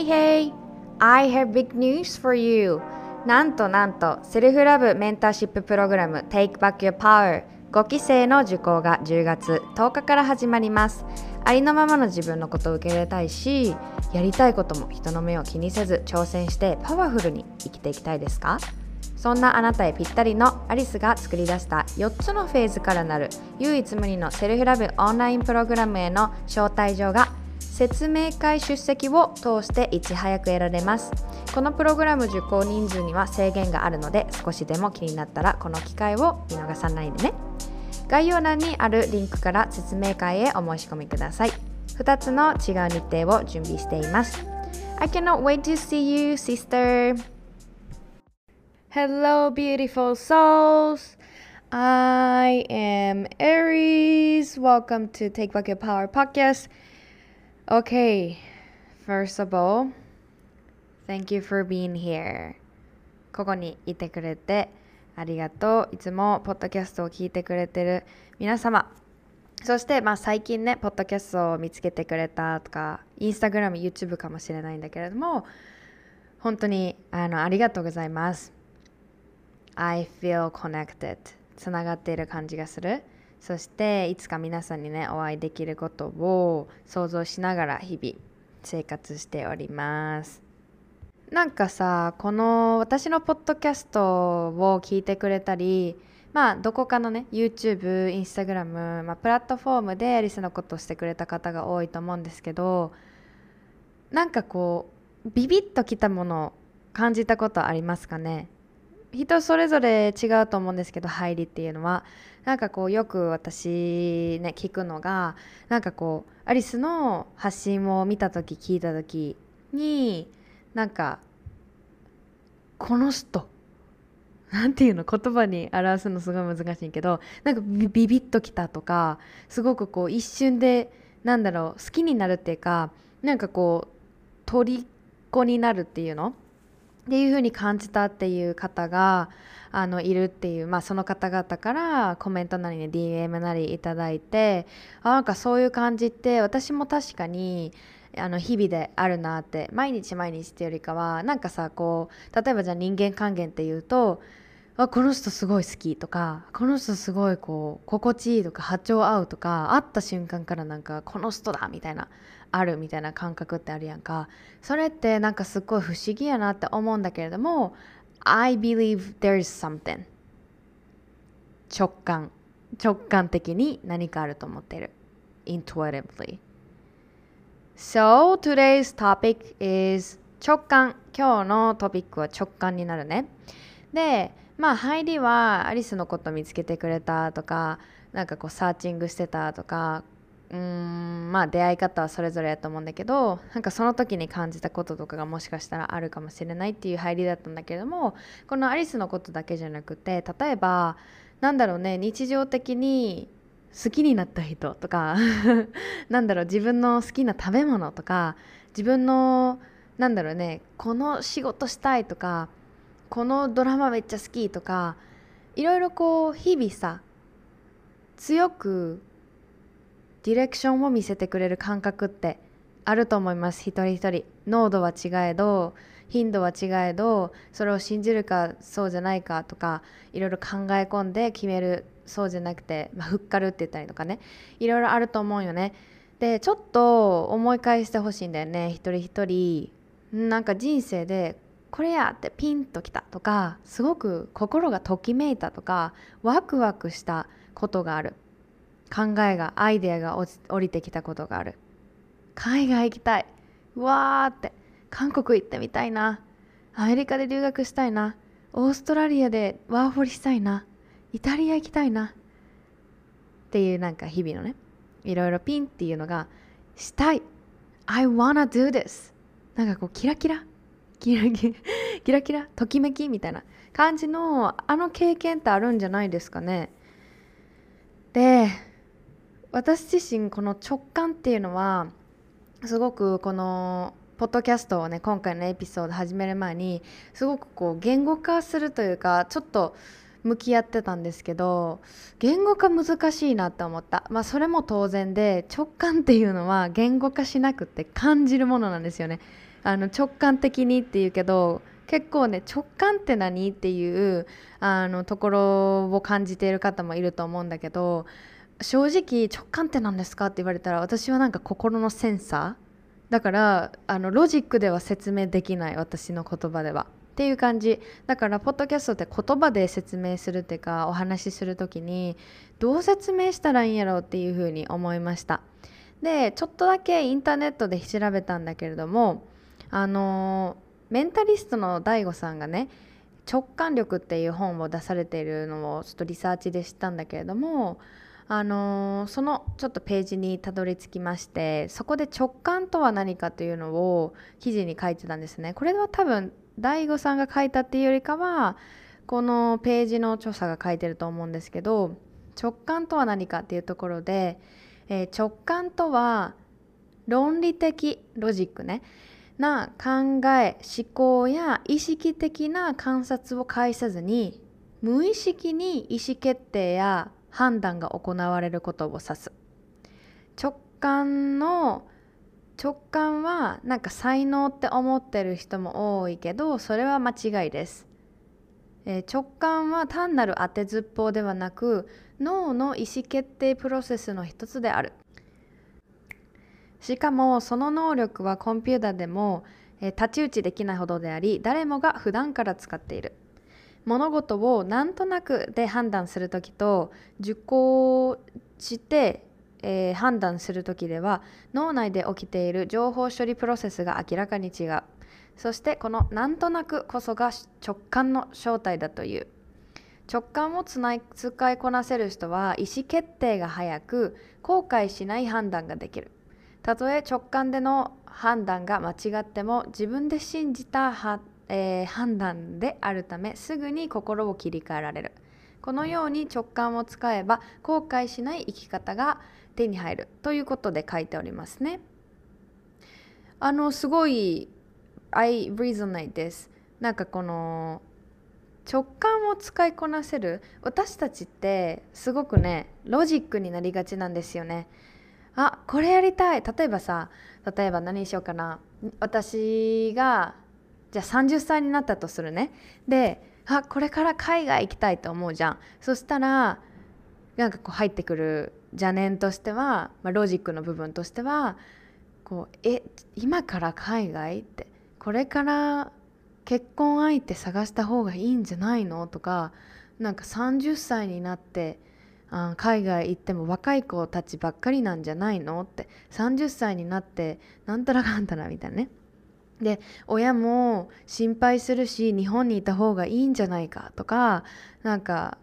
Hey hey! I have big news for you! なんとなんとセルフラブメンターシッププログラム Take Back Your Power 5期生の受講が10月10日から始まりますありのままの自分のことを受け入れたいしやりたいことも人の目を気にせず挑戦してパワフルに生きていきたいですか？そんなあなたへぴったりのアリスが作り出した4つのフェーズからなる唯一無二のセルフラブオンラインプログラムへの招待状が説明会出席を通していち早く得られます。このプログラム受講人数には制限があるので少しでも気になったらこの機会を見逃さないでね。概要欄にあるリンクから説明会へお申し込みください。2つの違う日程を準備しています。I cannot wait to see you sister. Hello beautiful souls. I am Aries. Welcome to Take Back Your Power podcast. Okay First of all Thank you for being here ここにいてくれてありがとう。いつもポッドキャストを聞いてくれてる皆様。そして、まあ、最近ね、ポッドキャストを見つけてくれたとか、インスタグラム、YouTube かもしれないんだけれども、本当にあのありがとうございます。I feel connected. つながっている感じがする。そしていつか皆さんにね、お会いできることを想像しながら日々生活しております。なんかさこの私のポッドキャストを聞いてくれたりまあどこかのね YouTube、Instagram、まあ、プラットフォームでリスのことをしてくれた方が多いと思うんですけどなんかこうビビッときたものを感じたことありますかね？人それぞれ違うと思うんですけど入りっていうのは。なんかこうよく私ね聞くのがなんかこうアリスの発信を見た時聞いた時になんかこの人なんていうの言葉に表すのすごい難しいけどなんかビビッときたとかすごくこう一瞬でなんだろう好きになるっていうかなんかこう虜になるっていうのっていう風に感じたっていう方があのいるっていう、まあ、その方々からコメントなりね DM なりいただいてあなんかそういう感じって私も確かにあの日々であるなって毎日毎日っていうよりかはなんかさこう例えばじゃあ人間還元っていうとあこの人すごい好きとかこの人すごいこう心地いいとか波長合うとか会った瞬間からなんかこの人だみたいなあるみたいな感覚ってあるやんか。それってなんかすごい不思議やなって思うんだけれども I believe there is something. 直感。直感的に何かあると思ってる。intuitively. So today's topic is 直感。今日のトピックは直感になるね。で、まあ入りはアリスのこと見つけてくれたとか、なんかこうサーチングしてたとか、うーんまあ出会い方はそれぞれやと思うんだけどなんかその時に感じたこととかがもしかしたらあるかもしれないっていう入りだったんだけれどもこのアリスのことだけじゃなくて例えばなんだろうね日常的に好きになった人とか なんだろう自分の好きな食べ物とか自分のなんだろうねこの仕事したいとかこのドラマめっちゃ好きとかいろいろこう日々さ強くディレクションを見せてくれる感覚ってあると思います。一人一人。濃度は違えど頻度は違えどそれを信じるかそうじゃないかとかいろいろ考え込んで決めるそうじゃなくて、まあ、ふっかるって言ったりとかね。いろいろあると思うよね。でちょっと思い返してほしいんだよね。一人一人。なんか人生でこれやってピンときたとかすごく心がときめいたとかワクワクしたことがある。考えがアイデアが降りてきたことがある。海外行きたい。うわーって。韓国行ってみたいな。アメリカで留学したいな。オーストラリアでワーホリしたいな。イタリア行きたいな。っていうなんか日々のねいろいろピンっていうのがしたい。I wanna do this なんかこうキラキラ。キラキラ キラキラ。ときめきみたいな。感じのあの経験ってあるんじゃないですかね。で私自身この直感っていうのはすごくこのポッドキャストをね今回のエピソード始める前にすごくこう言語化するというかちょっと向き合ってたんですけど言語化難しいなって思った。まあそれも当然で直感っていうのは言語化しなくて感じるものなんですよね。あの直感的にっていうけど結構ね直感って何っていうあのところを感じている方もいると思うんだけど正直直感って何ですか？って言われたら私はなんか心のセンサー。だからあのロジックでは説明できない私の言葉では。っていう感じ。だからポッドキャストって言葉で説明するっていうかお話しする時にどう説明したらいいんやろうっていうふうに思いました。でちょっとだけインターネットで調べたんだけれどもあのメンタリストの DAIGO さんがね直感力っていう本を出されているのをちょっとリサーチで知ったんだけれどもあのー、そのちょっとページにたどり着きましてそこで直感とは何かというのを記事に書いてたんですね。これは多分 DAIGO さんが書いたっていうよりかはこのページの著者が書いてると思うんですけど直感とは何かっていうところで、えー、直感とは論理的ロジックね。な考え思考や意識的な観察を介さずに無意識に意思決定や判断が行われることを指す。直感の直感はなんか才能って思ってる人も多いけどそれは間違いです、えー、直感は単なる当てずっぽうではなく脳の意思決定プロセスの一つである。しかもその能力はコンピューターでも、えー、太刀打ちできないほどであり誰もが普段から使っている。物事をなんとなくで判断する時と受講して、えー、判断する時では脳内で起きている情報処理プロセスが明らかに違う。そしてこのなんとなくこそが直感の正体だという。直感をつない使いこなせる人は意思決定が早く後悔しない判断ができる。たとえ直感での判断が間違っても自分で信じたえー、判断であるためすぐに心を切り替えられる。このように直感を使えば後悔しない生き方が手に入るということで書いておりますね。あのすごい I resonate です。なんかこの直感を使いこなせる私たちってすごくねロジックになりがちなんですよね。あこれやりたい。例えばさ例えば何にしようかな。私がじゃあ30歳になったとするね。であこれから海外行きたいと思うじゃん。そしたらなんかこう入ってくる邪念としては、まあ、ロジックの部分としてはこうえ今から海外ってこれから結婚相手探した方がいいんじゃないの？とかなんか30歳になって海外行っても若い子たちばっかりなんじゃないの？って30歳になってなんたらかんたらみたいなね。で親も心配するし日本にいた方がいいんじゃないかとかなんか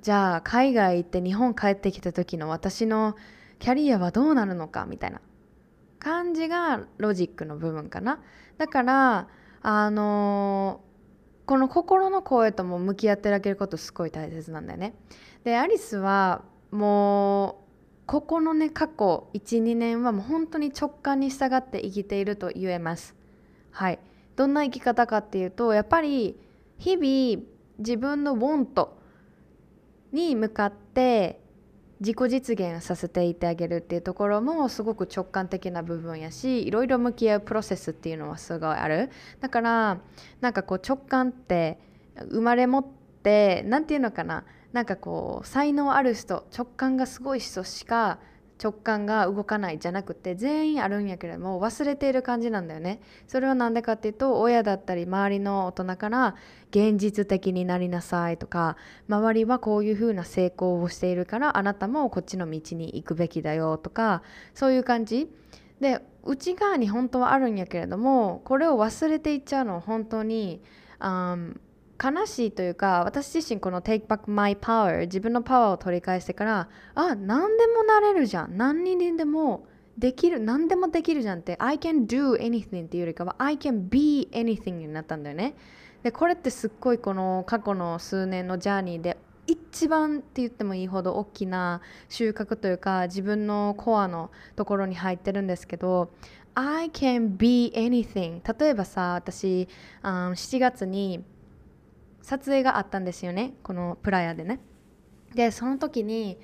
じゃあ海外行って日本帰ってきた時の私のキャリアはどうなるのかみたいな感じがロジックの部分かな。だからあのー、この心の声とも向き合ってあげることすごい大切なんだよね。でアリスはもうここのね過去12年はもう本当に直感に従って生きていると言えます。はい。どんな生き方かっていうとやっぱり日々自分のウォントに向かって自己実現させていてあげるっていうところもすごく直感的な部分やしいろいろ向き合うプロセスっていうのはすごいある。だからなんかこう直感って生まれ持って何て言うのかな。なんかこう才能ある人直感がすごい人しか直感が動かないじゃなくて全員あるんやけれども忘れている感じなんだよね。それは何でかっていうと親だったり周りの大人から現実的になりなさいとか周りはこういうふうな成功をしているからあなたもこっちの道に行くべきだよとかそういう感じ。で内側に本当はあるんやけれどもこれを忘れていっちゃうの本当に、um, 悲しいというか私自身この Take Back My Power 自分のパワーを取り返してからあ何でもなれるじゃん。何にでもできる何でもできるじゃんって I can do anything っていうよりかは I can be anything になったんだよね。でこれってすっごいこの過去の数年のジャーニーで一番って言ってもいいほど大きな収穫というか自分のコアのところに入ってるんですけど I can be anything 例えばさ私、うん、7月に撮影があったんですよね。このプラヤでね。でその時に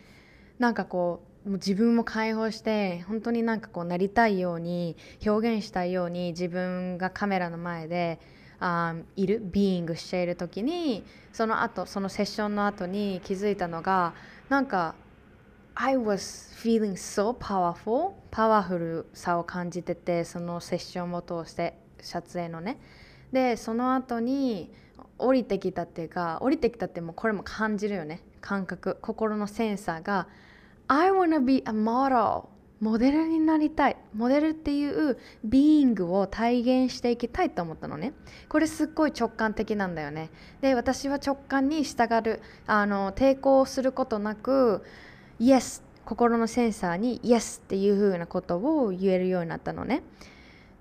なんかこうもう自分も解放して本当になんかこうなりたいように表現したいように自分がカメラの前であいるビーイングしている時にその後そのセッションの後に気づいたのがなんか I was feeling so powerful パワフルさを感じててそのセッションを通して撮影のね。でその後に降りてきたっていうか降りてきたってもうこれも感じるよね。感覚。心のセンサーが I wanna be a model モデルになりたい。モデルっていうビーイングを体現していきたいと思ったのね。これすっごい直感的なんだよね。で私は直感に従う。あの抵抗することなく Yes 心のセンサーに Yes っていう風なことを言えるようになったのね。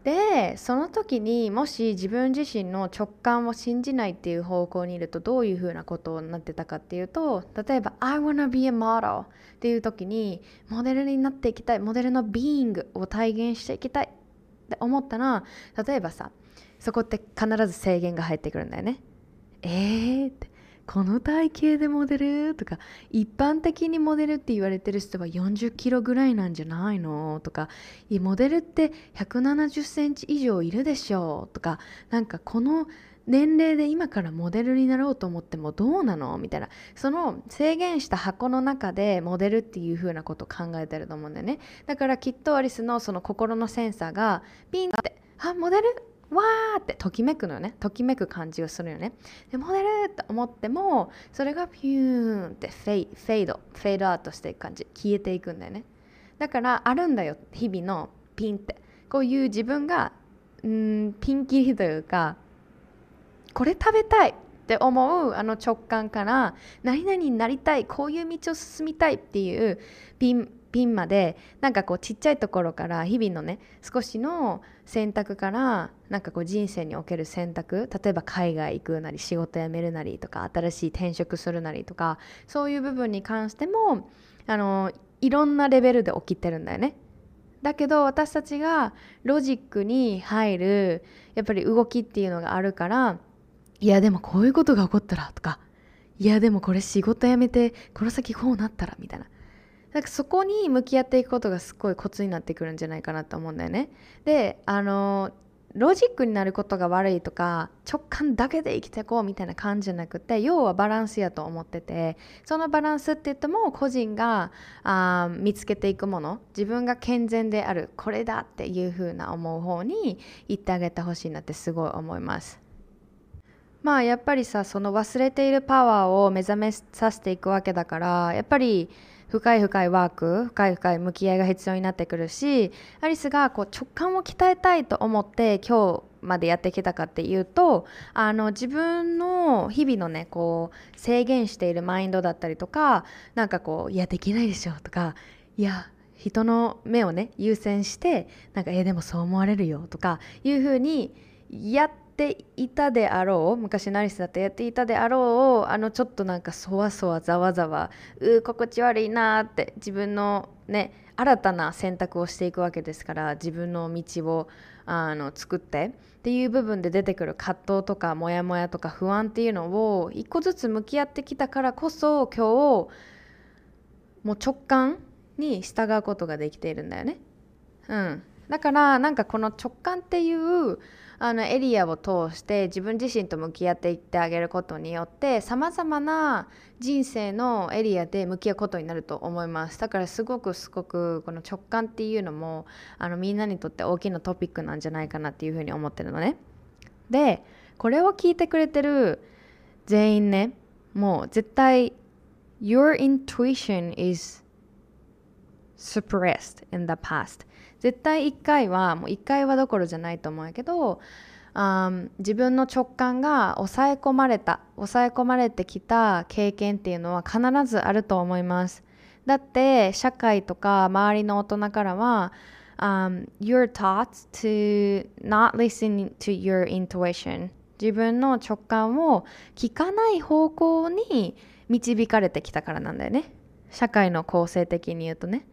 でその時にもし自分自身の直感を信じないっていう方向にいるとどういうふうなことになってたかっていうと例えば「I wanna be a model」っていう時にモデルになっていきたいモデルのビーイングを体現していきたいって思ったら例えばさそこって必ず制限が入ってくるんだよね。えーってこの体型でモデルとか一般的にモデルって言われてる人は40キロぐらいなんじゃないの？とかモデルって170センチ以上いるでしょう？とかなんかこの年齢で今からモデルになろうと思ってもどうなの？みたいな。その制限した箱の中でモデルっていう風なことを考えてると思うんだよね。だからきっとアリスのその心のセンサーがピンってあモデル？わーってときめくのよね。ときめく感じをするよね。でモデルって思ってもそれがピューンってフェイフェイドフェードアウトしていく感じ。消えていくんだよね。だからあるんだよ。日々のピンって。こういう自分がんピンキリというかこれ食べたいって思うあの直感から何々になりたいこういう道を進みたいっていうピンピンまでなんかこうちっちゃいところから日々のね少しの選択からなんかこう人生における選択例えば海外行くなり仕事辞めるなりとか新しい転職するなりとかそういう部分に関してもあのいろんなレベルで起きてるんだよね。だけど私たちがロジックに入るやっぱり動きっていうのがあるからいやでもこういうことが起こったらとかいやでもこれ仕事辞めてこの先こうなったらみたいななんかそこに向き合っていくことがすごいコツになってくるんじゃないかなと思うんだよね。であのロジックになることが悪いとか直感だけで生きていこうみたいな感じじゃなくて要はバランスやと思っててそのバランスって言っても個人があ見つけていくもの自分が健全であるこれだっていう風な思う方に行ってあげてほしいなってすごい思います。まあやっぱりさその忘れているパワーを目覚めさせていくわけだからやっぱり深い深いワーク深い深い向き合いが必要になってくるしアリスがこう直感を鍛えたいと思って今日までやってきたかっていうとあの自分の日々のねこう制限しているマインドだったりとかなんかこういやできないでしょとかいや人の目をね優先してなんかえでもそう思われるよとかいうふうにやってていたであろう昔ナリスだとやっていたであろうあのちょっとなんかそわそわざわざわう心地悪いなって自分のね新たな選択をしていくわけですから自分の道をあの作ってっていう部分で出てくる葛藤とかモヤモヤとか不安っていうのを一個ずつ向き合ってきたからこそ今日もう直感に従うことができているんだよね。うん、だからなんかこの直感っていうあのエリアを通して自分自身と向き合っていってあげることによってさまざまな人生のエリアで向き合うことになると思います。だからすごくすごくこの直感っていうのもあのみんなにとって大きなトピックなんじゃないかなっていうふうに思ってるのね。でこれを聞いてくれてる全員ねもう絶対 Your intuition is suppressed in the past. 絶対1回はもう1回はどころじゃないと思うけどあ自分の直感が抑え込まれた抑え込まれてきた経験っていうのは必ずあると思います。だって社会とか周りの大人からは um, you're taught to not listen to your intuition 自分の直感を聞かない方向に導かれてきたからなんだよね。社会の構成的に言うとね。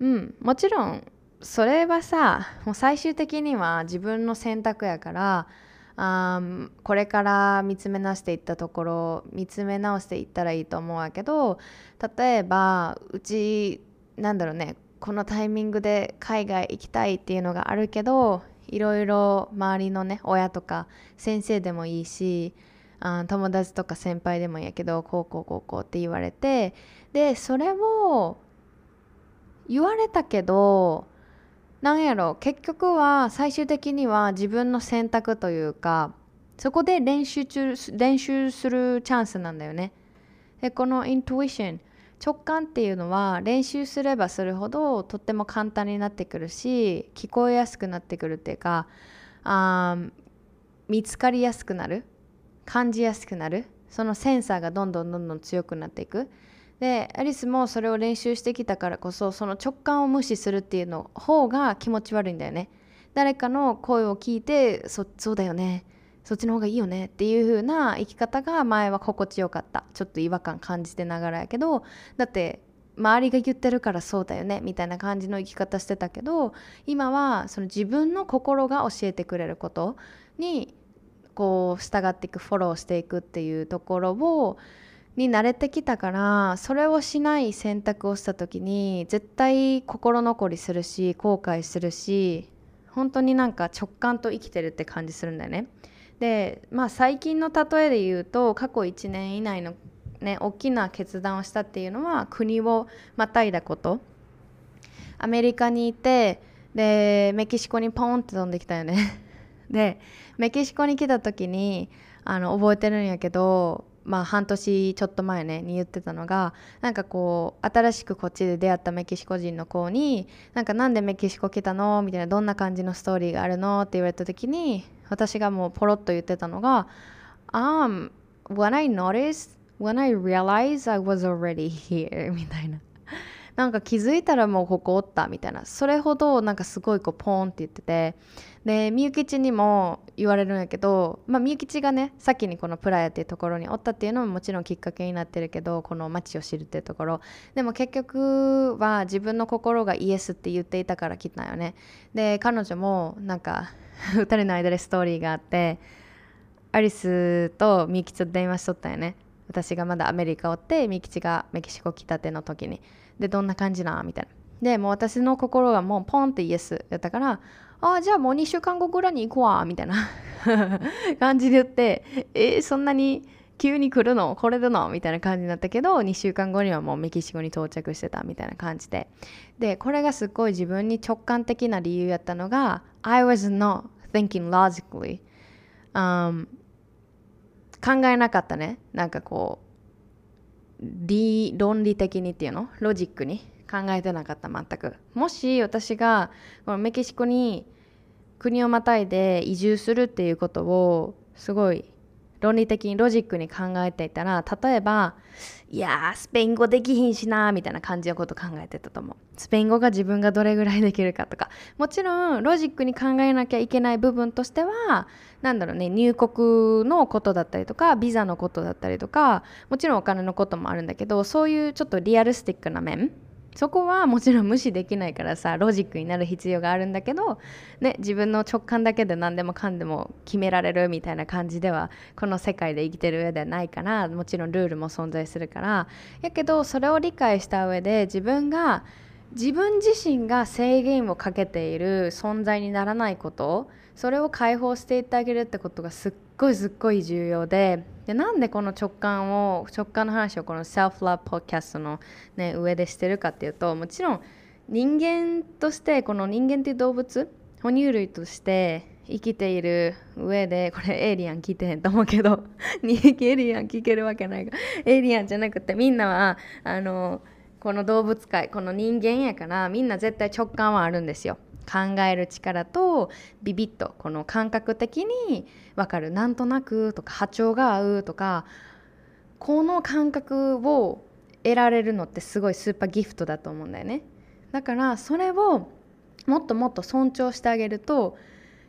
うんもちろんそれはさもう最終的には自分の選択やからあこれから見つめ直していったところ見つめ直していったらいいと思うわけど例えばうちなんだろうねこのタイミングで海外行きたいっていうのがあるけどいろいろ周りのね親とか先生でもいいしあ友達とか先輩でもいいやけどこうこうこうこうって言われてでそれを言われたけどなんやろ結局は最終的には自分の選択というかそこで練習中練習するチャンスなんだよね。でこのイントゥイション直感っていうのは練習すればするほどとっても簡単になってくるし聞こえやすくなってくるっていうかあ見つかりやすくなる感じやすくなるそのセンサーがどんどんどんどん強くなっていく。でアリスもそれを練習してきたからこそその直感を無視するっていうの方が気持ち悪いんだよね。誰かの声を聞いてそそうだよね。そっちの方がいいよね。っていう風な生き方が前は心地よかった。ちょっと違和感感じてながらやけどだって周りが言ってるからそうだよね。みたいな感じの生き方してたけど今はその自分の心が教えてくれることにこう従っていくフォローしていくっていうところをに慣れてきたからそれをしない選択をした時に絶対心残りするし後悔するし本当になんか直感と生きてるって感じするんだよね。でまあ最近の例えで言うと過去1年以内のね大きな決断をしたっていうのは国をまたいだことアメリカにいてでメキシコにポンって飛んできたよね でメキシコに来た時にあの覚えてるんやけどまあ半年ちょっと前ねに言ってたのがなんかこう新しくこっちで出会ったメキシコ人の子になんかなんでメキシコ来たの？みたいなどんな感じのストーリーがあるの？って言われた時に私がもうポロッと言ってたのが Um, when I noticed, when I realized I was already here みたいな。なんか気づいたらもうここおったみたいな。それほどなんかすごいこうポーンって言ってて。でみゆきちにも言われるんやけどまあみゆきちがね先にこのプラヤっていうところにおったっていうのももちろんきっかけになってるけどこの街を知るっていうところ。でも結局は自分の心がイエスって言っていたから来たよね。で彼女もなんか 2人の間でストーリーがあってアリスとみゆきちと電話しとったよね。私がまだアメリカおってみゆきちがメキシコ来たての時に。でどんな感じなみたいな。でもう私の心がもうポンってイエスやったからあじゃあもう2週間後ぐらいに行くわみたいな。感じで言ってえー、そんなに急に来るの？来れるの？みたいな感じになったけど2週間後にはもうメキシコに到着してたみたいな感じで。でこれがすっごい自分に直感的な理由やったのが I was not thinking logically、um, 考えなかったね。なんかこう理論理的にっていうの？ロジックに。考えてなかった全く。もし私がこのメキシコに国をまたいで移住するっていうことをすごい論理的にロジックに考えていたら例えばいやスペイン語できひんしなみたいな感じのこと考えてたと思う。スペイン語が自分がどれぐらいできるかとか。もちろんロジックに考えなきゃいけない部分としてはなんだろうね入国のことだったりとかビザのことだったりとかもちろんお金のこともあるんだけどそういうちょっと realistic な面そこはもちろん無視できないからさロジックになる必要があるんだけど、ね、自分の直感だけで何でもかんでも決められるみたいな感じではこの世界で生きてる上ではないからもちろんルールも存在するから。やけどそれを理解した上で自分が自分自身が制限をかけている存在にならないことそれを解放していってあげるってことがすっごいすっごい重要ででなんでこの直感を直感の話をこの Self Love Podcast の、ね、上でしてるかっていうともちろん人間としてこの人間っていう動物哺乳類として生きている上でこれエイリアン聞いてへんと思うけど エイリアン聞けるわけないがエイリアンじゃなくてみんなはあのこの動物界この人間やからみんな絶対直感はあるんですよ。考える力とビビッとこの感覚的に分かるなんとなくとか波長が合うとかこの感覚を得られるのってすごいスーパーギフトだと思うんだよね。だからそれをもっともっと尊重してあげると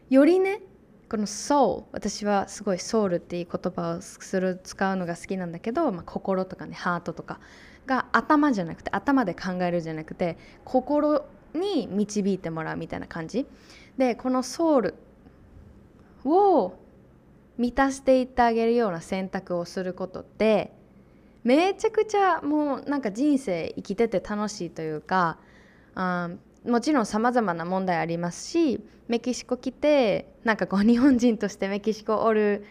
よりねこのソウ私はすごいソウルっていう言葉をする使うのが好きなんだけど、まあ、心とかねハートとかが頭じゃなくて頭で考えるじゃなくて心に導いてもらうみたいな感じ。でこのソウルを満たしていってあげるような選択をすることってめちゃくちゃもうなんか人生生きてて楽しいというかあもちろんさまざまな問題ありますしメキシコ来てなんかこう日本人としてメキシコおる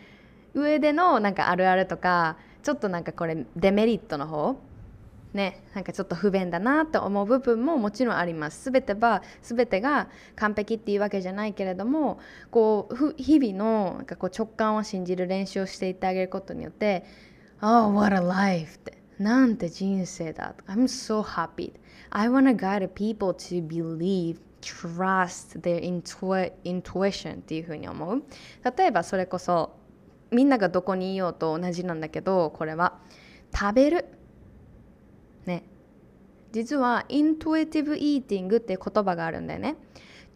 上でのなんかあるあるとかちょっとなんかこれデメリットの方ね、なんかちょっと不便だなと思う部分ももちろんあります。すべては全てが完璧っていうわけじゃないけれどもこう日々のなんかこう直感を信じる練習をしていってあげることによって「Oh, what a life!」って。なんて人生だ I'm so happy. I wanna guide people to believe trust their intuition っていうふうに思う。例えばそれこそみんながどこにいようと同じなんだけどこれは食べる。ね。実はイントゥイティブ・イーティングっていう言葉があるんだよね。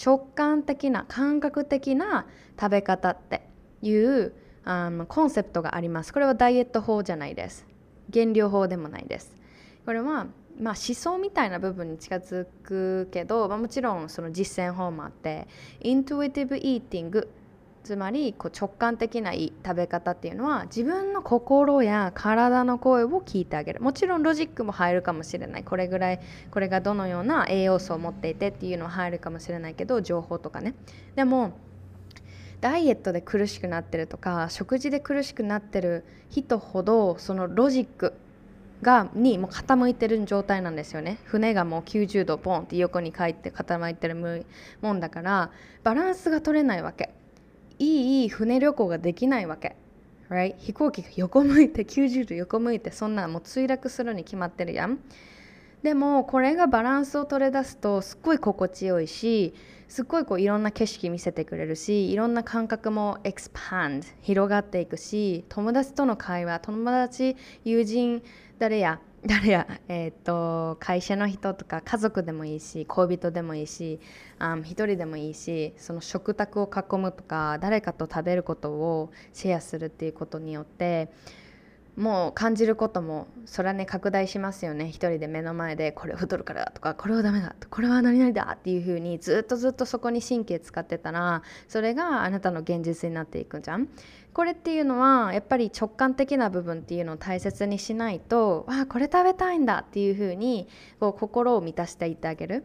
直感的な感覚的な食べ方っていうあのコンセプトがあります。これはダイエット法じゃないです。減量法でもないです。これはまあ、思想みたいな部分に近づくけど、まあ、もちろんその実践法もあってintuitive eating つまりこう直感的な食べ方っていうのは自分の心や体の声を聞いてあげる。もちろんロジックも入るかもしれない。これぐらいこれがどのような栄養素を持っていてっていうのは入るかもしれないけど情報とかね。でもダイエットで苦しくなってるとか食事で苦しくなってる人ほどそのロジックがにも傾いてる状態なんですよね。船がもう90度ポンって横に帰って傾いてるもんだからバランスが取れないわけ。いい船旅行ができないわけ、right? 飛行機が横向いて90度横向いてそんなもう墜落するに決まってるやんでもこれがバランスを取り出すとすっごい心地よいしすっごいこういろんな景色見せてくれるしいろんな感覚もエクスパンド広がっていくし友達との会話友達友人誰や誰や、えーと、会社の人とか家族でもいいし恋人でもいいし一人でもいいしその食卓を囲むとか誰かと食べることをシェアするっていうことによってもう感じることもそれはね拡大しますよね。一人で目の前でこれ太るからとかこれはダメだこれは何々だっていう風にずっとずっとそこに神経使ってたらそれがあなたの現実になっていくじゃん。これっていうのはやっぱり直感的な部分っていうのを大切にしないとわあこれ食べたいんだっていう風にこう心を満たしていってあげる。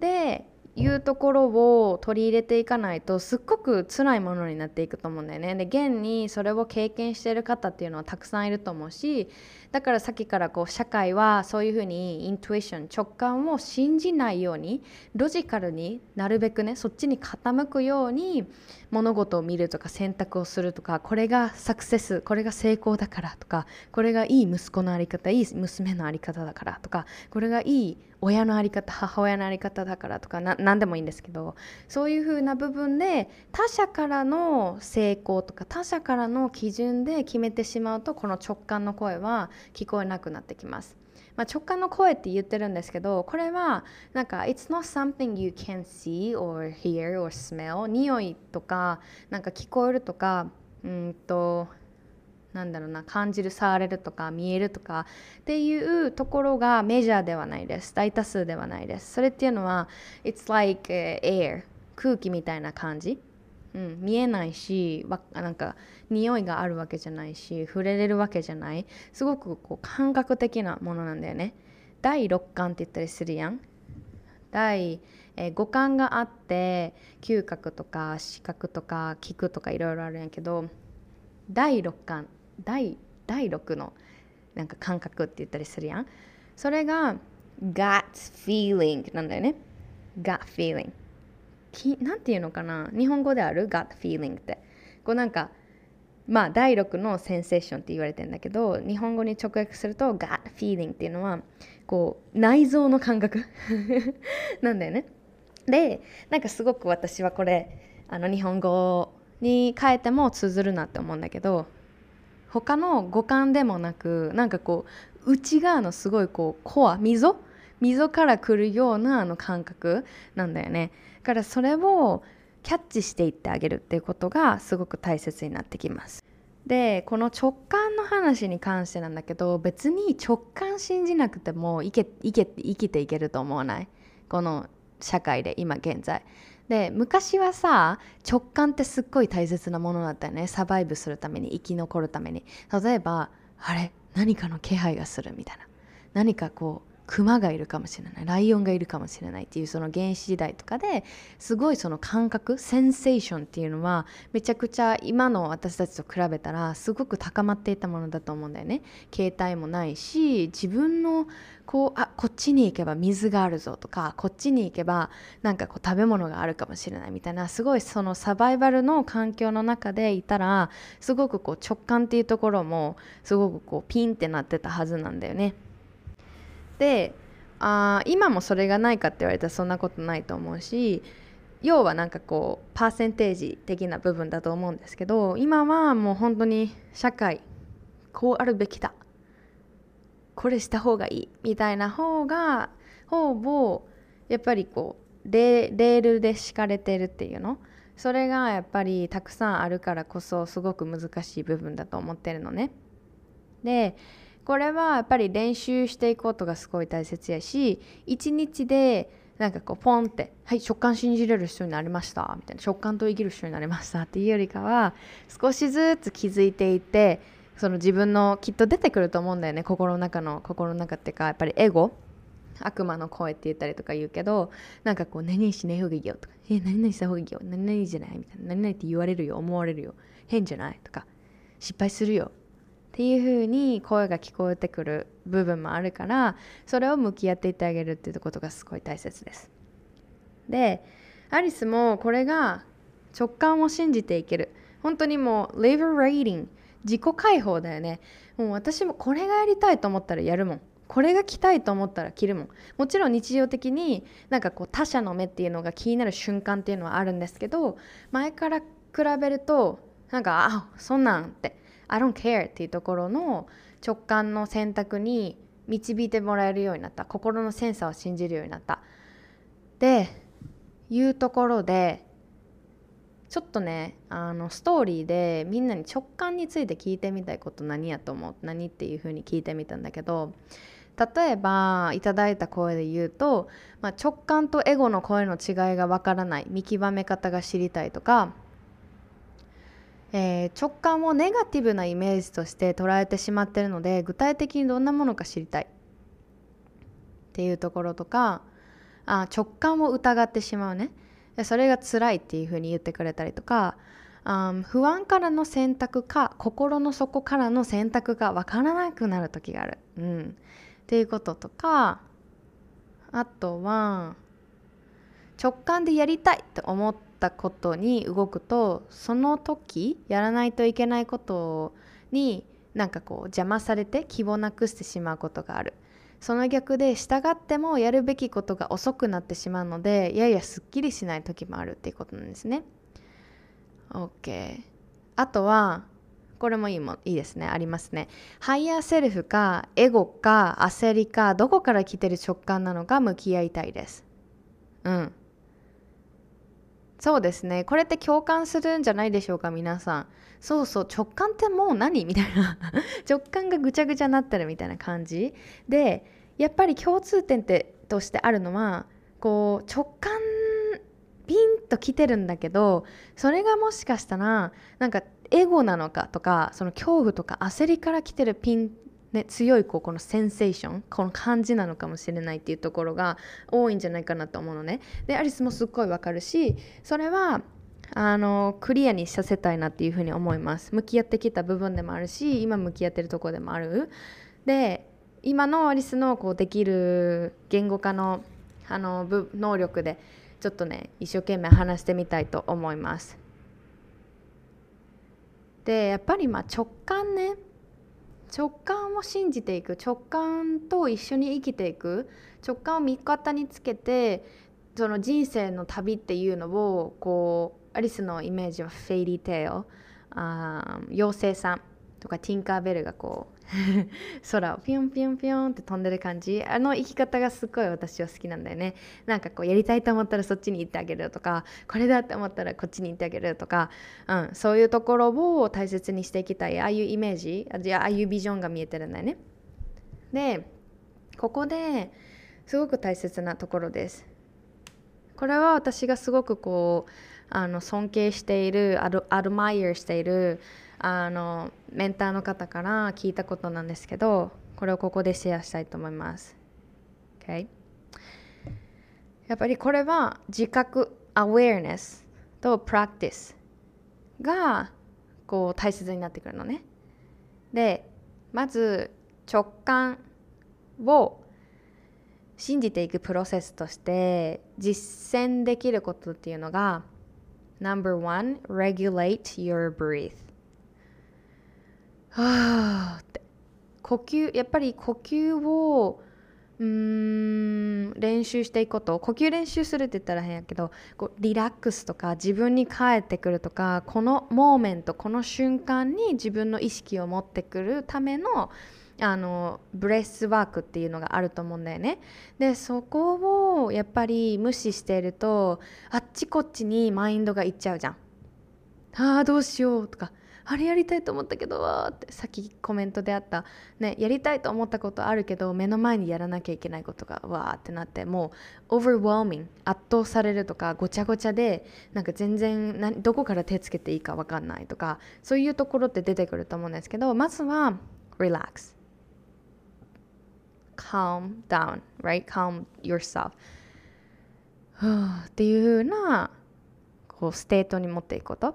でいうところを取り入れていかないとすっごく辛いものになっていくと思うんだよね。で現にそれを経験している方っていうのはたくさんいると思うしだからさっきからこう社会はそういうふうにイントゥイション直感を信じないようにロジカルになるべくねそっちに傾くように物事を見るとか選択をするとかこれがサクセスこれが成功だからとかこれがいい息子の在り方いい娘の在り方だからとかこれがいい親の在り方母親の在り方だからとか何でもいいんですけどそういう風な部分で他者からの成功とか他者からの基準で決めてしまうとこの直感の声は聞こえなくなってきます。まあ、直感の声って言ってるんですけどこれはなんか It's not something you can see or hear or smell 匂いとかなんか聞こえるとかうんとなんだろうな感じる触れるとか見えるとかっていうところがメジャーではないです。大多数ではないです。それっていうのは It's like air 空気みたいな感じ、うん、見えないしなんか匂いがあるわけじゃないし触れれるわけじゃない。すごくこう感覚的なものなんだよね。第六感って言ったりするやん。第えー、五感があって嗅覚とか視覚とか聞くとかいろいろあるんやけど第六感第第6のなんか感覚って言ったりするやん。それが gut feeling なんだよね。gut feeling きなんていうのかな？日本語である gut feeling って。こうなんかまあ第6のセンセーションって言われてるんだけど日本語に直訳すると gut feeling っていうのはこう内臓の感覚 なんだよね。でなんかすごく私はこれあの日本語に変えても通ずるなって思うんだけど他の五感でもなくなんかこう内側のすごいこうコア溝溝から来るようなあの感覚なんだよね。だからそれをキャッチしていってあげるっていうことがすごく大切になってきます。でこの直感の話に関してなんだけど別に直感信じなくても生け生け生きていけると思わない？この社会で今現在。で昔はさ直感ってすっごい大切なものだったよね。サバイブするために生き残るために。例えばあれ？何かの気配がするみたいな。何かこうクマがいるかもしれないライオンがいるかもしれないっていうその原始時代とかですごいその感覚センセーションっていうのはめちゃくちゃ今の私たちと比べたらすごく高まっていたものだと思うんだよね携帯もないし自分のこうあこっちに行けば水があるぞとかこっちに行けばなんかこう食べ物があるかもしれないみたいなすごいそのサバイバルの環境の中でいたらすごくこう直感っていうところもすごくこうピンってなってたはずなんだよね。であ今もそれがないかって言われたらそんなことないと思うし要はなんかこうパーセンテージ的な部分だと思うんですけど今はもう本当に社会こうあるべきだ。これした方がいい。みたいな方がほぼやっぱりこうレールで敷かれてるっていうの？それがやっぱりたくさんあるからこそすごく難しい部分だと思ってるのね。でこれはやっぱり練習していくことがすごい大切やし一日でなんかこうポンって「はい直感信じれる人になりました」みたいな直感と生きる人になりましたっていうよりかは少しずつ気づいていってその自分のきっと出てくると思うんだよね心の中の心の中っていうかやっぱりエゴ悪魔の声って言ったりとか言うけどなんかこう何々しない方がいいよとかえ何々した方がいいよ何々じゃないみたいな何々って言われるよ思われるよ変じゃないとか失敗するよっていう風に声が聞こえてくる部分もあるからそれを向き合っていってあげるっていうことがすごい大切です。でアリスもこれが直感を信じていける。本当にもう liberating 自己解放だよね。もう私もこれがやりたいと思ったらやるもん。これが着たいと思ったら着るもん。もちろん日常的になんかこう他者の目っていうのが気になる瞬間っていうのはあるんですけど前から比べるとなんかあそんなんって I don't care っていうところの直感の選択に導いてもらえるようになった。心のセンサーを信じるようになった。でいうところでちょっとねあのストーリーでみんなに直感について聞いてみたいこと何やと思う？何っていうふうに聞いてみたんだけど例えばいただいた声で言うと、まあ、直感とエゴの声の違いがわからない見極め方が知りたいとかえー、直感をネガティブなイメージとして捉えてしまってるので具体的にどんなものか知りたい。っていうところとかあ直感を疑ってしまうね。それが辛いっていうふうに言ってくれたりとかあ不安からの選択か心の底からの選択が分からなくなる時がある、うん、っていうこととかあとは直感でやりたいと思っったことに動くとその時やらないといけないことになんかこう邪魔されて気をなくしてしまうことがある。その逆で従ってもやるべきことが遅くなってしまうのでややすっきりしない時もあるっていうことなんですね。OK あとはこれもいいもいいですね。ありますね。 higher self かエゴか焦りかどこから来てる直感なのか向き合いたいです。うん。そうですね。これって共感するんじゃないでしょうか皆さん。そうそう。直感ってもう何？みたいな。直感がぐちゃぐちゃになってるみたいな感じ。でやっぱり共通点ってとしてあるのはこう直感ピンときてるんだけどそれがもしかしたらなんかエゴなのかとかその恐怖とか焦りから来てるピンね、強いこうこのセンセーションこの感じなのかもしれないっていうところが多いんじゃないかなと思うのね。でアリスもすっごいわかるしそれはあのクリアにさせたいなっていうふうに思います。向き合ってきた部分でもあるし今向き合ってるとこでもある。で今のアリスのこうできる言語化のあの能力でちょっとね一生懸命話してみたいと思います。でやっぱりまあ直感ね。直感を信じていく直感と一緒に生きていく直感を味方につけてその人生の旅っていうのをこうアリスのイメージはフェイリーテイルあ妖精さんとかティンカーベルがこう 空をピョンピョンピョンって飛んでる感じ。あの生き方がすごい私は好きなんだよね。なんかこうやりたいと思ったらそっちに行ってあげるとかこれだって思ったらこっちに行ってあげるとか、うん、そういうところを大切にしていきたい。ああいうイメージ。ああいうビジョンが見えてるんだよね。でここですごく大切なところです。これは私がすごくこうあの尊敬しているアルアドマイヤーしているあのメンターの方から聞いたことなんですけどこれをここでシェアしたいと思います。Okay? やっぱりこれは自覚 awareness と practice がこう大切になってくるのね。でまず直感を信じていくプロセスとして実践できることっていうのが Number one, regulate your breath はあって呼吸やっぱり呼吸をうん練習していくこと呼吸練習するって言ったら変やけどこうリラックスとか自分に返ってくるとかこの moment この瞬間に自分の意識を持ってくるためのあの breathwork っていうのがあると思うんだよね。でそこをやっぱり無視しているとあっちこっちにマインドがいっちゃうじゃん。ああどうしようとかあれやりたいと思ったけどわってさっきコメントであった、ね、やりたいと思ったことあるけど目の前にやらなきゃいけないことがわーってなってもう overwhelming 圧倒されるとかごちゃごちゃでなんか全然などこから手つけていいか分かんないとかそういうところって出てくると思うんですけどまずは relax calm down, right? Calm yourself. っていう風なこう state に持っていくこと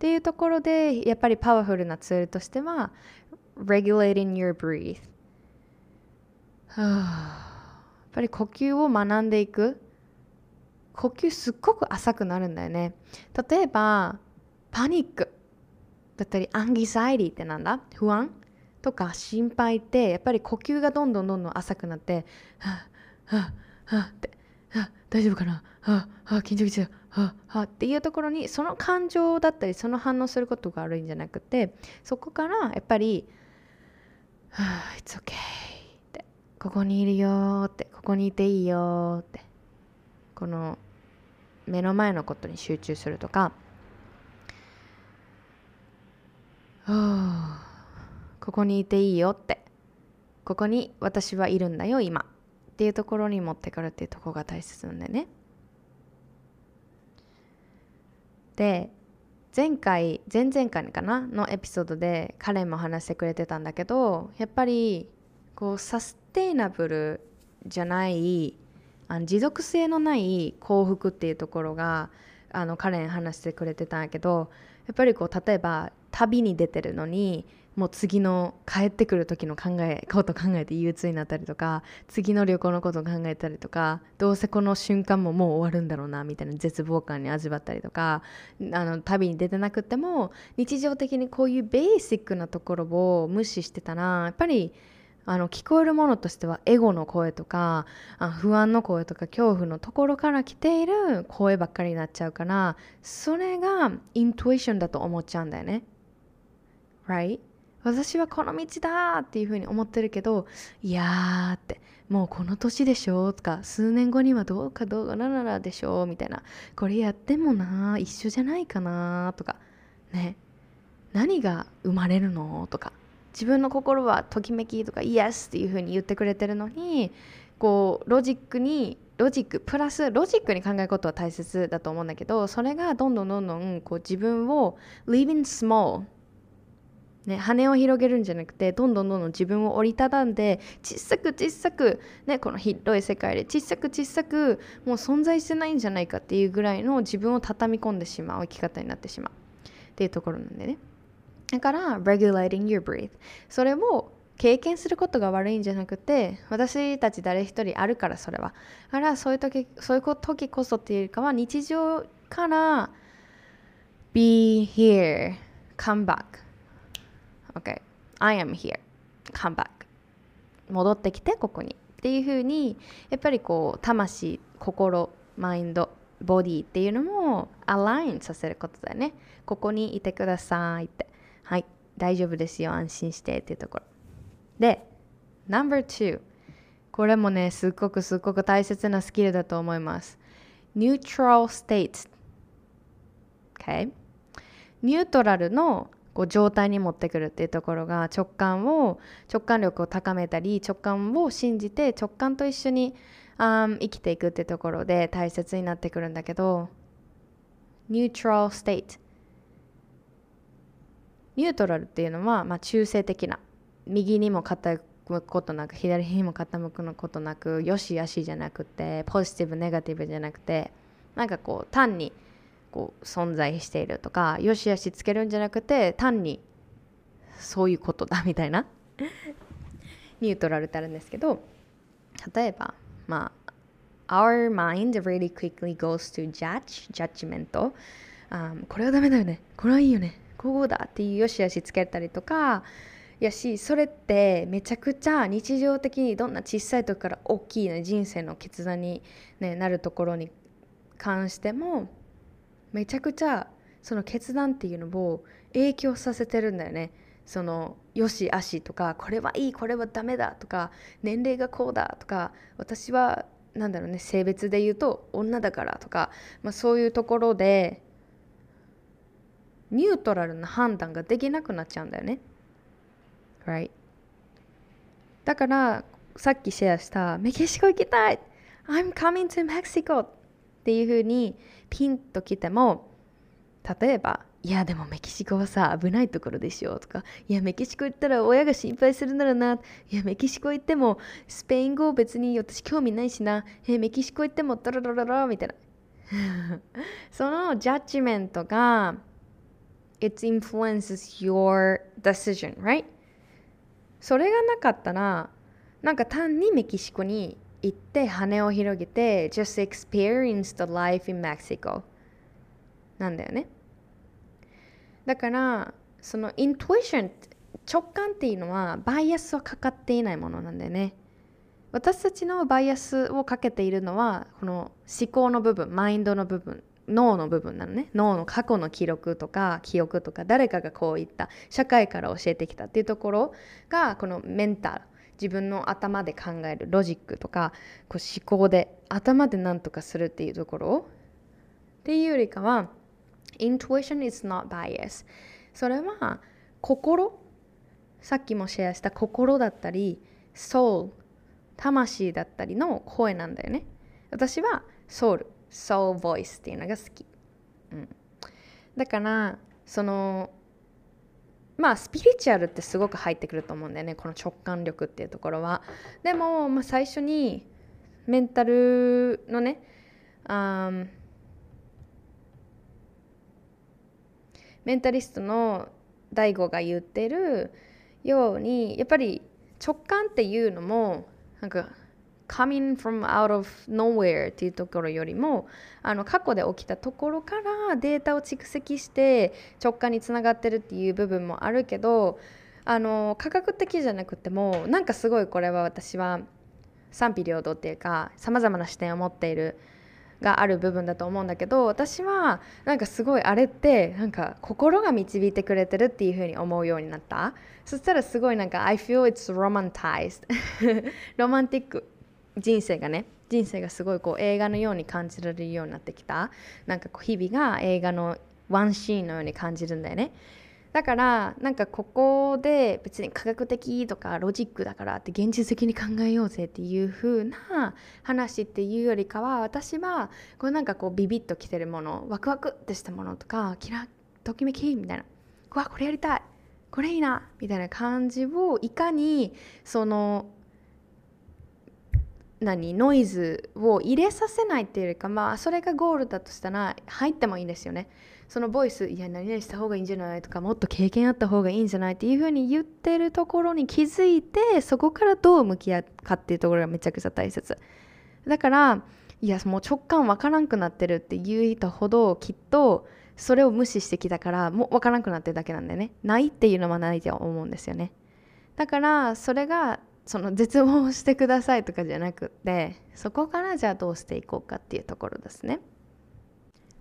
っていうところでやっぱりパワフルなツールとしては regulating your breath やっぱり呼吸を学んでいく。呼吸すっごく浅くなるんだよね。例えばパニック。だったりアンギサイリーってなんだ？不安？とか心配ってやっぱり呼吸がどんどんどんどん浅くなって「はあはあはあ」って「はあ大丈夫かな？はあはあ緊張しちゃうはは」っていうところにその感情だったりその反応することが悪いんじゃなくてそこからやっぱり「はあ It's okay」って「ここにいるよ」って「ここにいていいよ」ってこの目の前のことに集中するとか「はあここにいていいよってここに私はいるんだよ今っていうところに持ってくるっていうとこが大切なんだよね。で前回前々回かなのエピソードでカレンも話してくれてたんだけどやっぱりこうサステイナブルじゃないあの持続性のない幸福っていうところがあのカレン話してくれてたんやけどやっぱりこう例えば旅に出てるのにもう次の帰ってくる時の考えこと考えて憂鬱になったりとか次の旅行のことを考えたりとかどうせこの瞬間ももう終わるんだろうなみたいな絶望感に味わったりとかあの旅に出てなくても日常的にこういうベーシックなところを無視してたらやっぱりあの聞こえるものとしてはエゴの声とかあ不安の声とか恐怖のところから来ている声ばっかりになっちゃうからそれがイントゥイションだと思っちゃうんだよね。Right? 私はこの道だっていうふうに思ってるけどいやーってもうこの年でしょとか数年後にはどうかどうかなららでしょみたいなこれやってもな一緒じゃないかなとかね。何が生まれるのとか自分の心はときめきとかイエスっていうふうに言ってくれてるのにこうロジックにロジックプラスロジックに考えることは大切だと思うんだけどそれがどんどんどんどんこう自分を living small ね、羽を広げるんじゃなくてどんどんどんどん自分を折りたたんで小さく小さく、ね、この広い世界で小さく小さくもう存在してないんじゃないかっていうぐらいの自分を畳み込んでしまう生き方になってしまう。っていうところなんでね。だから regulating your breath それを経験することが悪いんじゃなくて私たち誰一人あるからそれは。だからそういう時そういう時こそっていうよりかは日常から be here come back OK I am here. Come back. 戻ってきてここに。っていう風にやっぱりこう魂心マインドボディっていうのもアラインさせることだよね。ここにいてくださいって。はい大丈夫ですよ安心してっていうところ。で No.2 これもねすっごくすっごく大切なスキルだと思います。Neutral state Okay ニュートラルのこう状態に持ってくるっていうところが直感を直感力を高めたり直感を信じて直感と一緒に、um, 生きていくっていうところで大切になってくるんだけどニュートラルステートニュートラルっていうのは、まあ、中性的な。右にも傾くことなく左にも傾くことなくよしよしじゃなくてポジティブネガティブじゃなくてなんかこう単にこう存在しているとかよしよしつけるんじゃなくて単にそういうことだみたいなニュートラルってあるんですけど例えばまあ Our mind really quickly goes to judge, judgment、um, これはダメだよね。これはいいよね。こうだっていうよしよしつけたりとかやしそれってめちゃくちゃ日常的にどんな小さい時から大きい、ね、人生の決断に、ね、なるところに関してもめちゃくちゃその決断っていうのを影響させてるんだよね。そのよしあしとかこれはいいこれはダメだとか年齢がこうだとか私はなんだろうね性別で言うと女だからとか、まあ、そういうところでニュートラルな判断ができなくなっちゃうんだよね。Right? だからさっきシェアしたメキシコ行きたい I'm coming to Mexico っていうふうにピンときても例えばいやでもメキシコはさ危ないところでしょとかいやメキシコ行ったら親が心配するならないやメキシコ行ってもスペイン語別に私興味ないしなえメキシコ行ってもダラダラダラみたいな。そのジャッジメントが it influences your decision right? それがなかったらなんか単にメキシコに行って羽を広げて just experience the life in Mexico なんだよね。だからそのイントゥイション直感っていうのはバイアスはかかっていないものなんだよね。私たちのバイアスをかけているのはこの思考の部分マインドの部分脳の部分なのね。脳の過去の記録とか記憶とか誰かがこう言った社会から教えてきたっていうところがこのメンタル。自分の頭で考えるロジックとかこう思考で頭で何とかするっていうところ。っていうよりかは intuition is not bias それは心さっきもシェアした心だったり soul 魂だったりの声なんだよね。私はソウル soul voice っていうのが好き、うん、だからそのまあスピリチュアルってすごく入ってくると思うんだよねこの直感力っていうところは。でも、まあ、最初にメンタルのねあメンタリストの DAIGO が言ってるようにやっぱり直感っていうのもなんか coming from out of nowhere っていうところよりもあの過去で起きたところからデータを蓄積して直感につながってるっていう部分もあるけどあの科学的じゃなくてもなんかすごいこれは私は賛否両道っていうかさまざまな視点を持っているがある部分だと思うんだけど私はなんかすごいあれってなんか心が導いてくれてるっていう風に思うようになった。そしたらすごいなんか I feel it's romantized ロマンティック人生がね人生がすごいこう映画のように感じられるようになってきた。なんかこう日々が映画のワンシーンのように感じるんだよね。だからなんかここで別に科学的とかロジックだからって現実的に考えようぜっていう風な話っていうよりかは私はこうなんかこうビビッときてるものワクワクってしたものとかキラときめきみたいな。うわこれやりたい。これいいな。みたいな感じをいかにその何ノイズを入れさせないっていうよりかまあそれがゴールだとしたら入ってもいいんですよね。そのボイスいや何々した方がいいんじゃないとかもっと経験あった方がいいんじゃないっていうふうに言ってるところに気づいてそこからどう向き合うかっていうところがめちゃくちゃ大切。だからいやもう直感わからんくなってるっていう人ほどきっとそれを無視してきたからもうわからんくなってるだけなんだよね。ないっていうのはないと思うんですよね。だからそれがその絶望してくださいとかじゃなくてそこからじゃあどうしていこうかっていうところですね。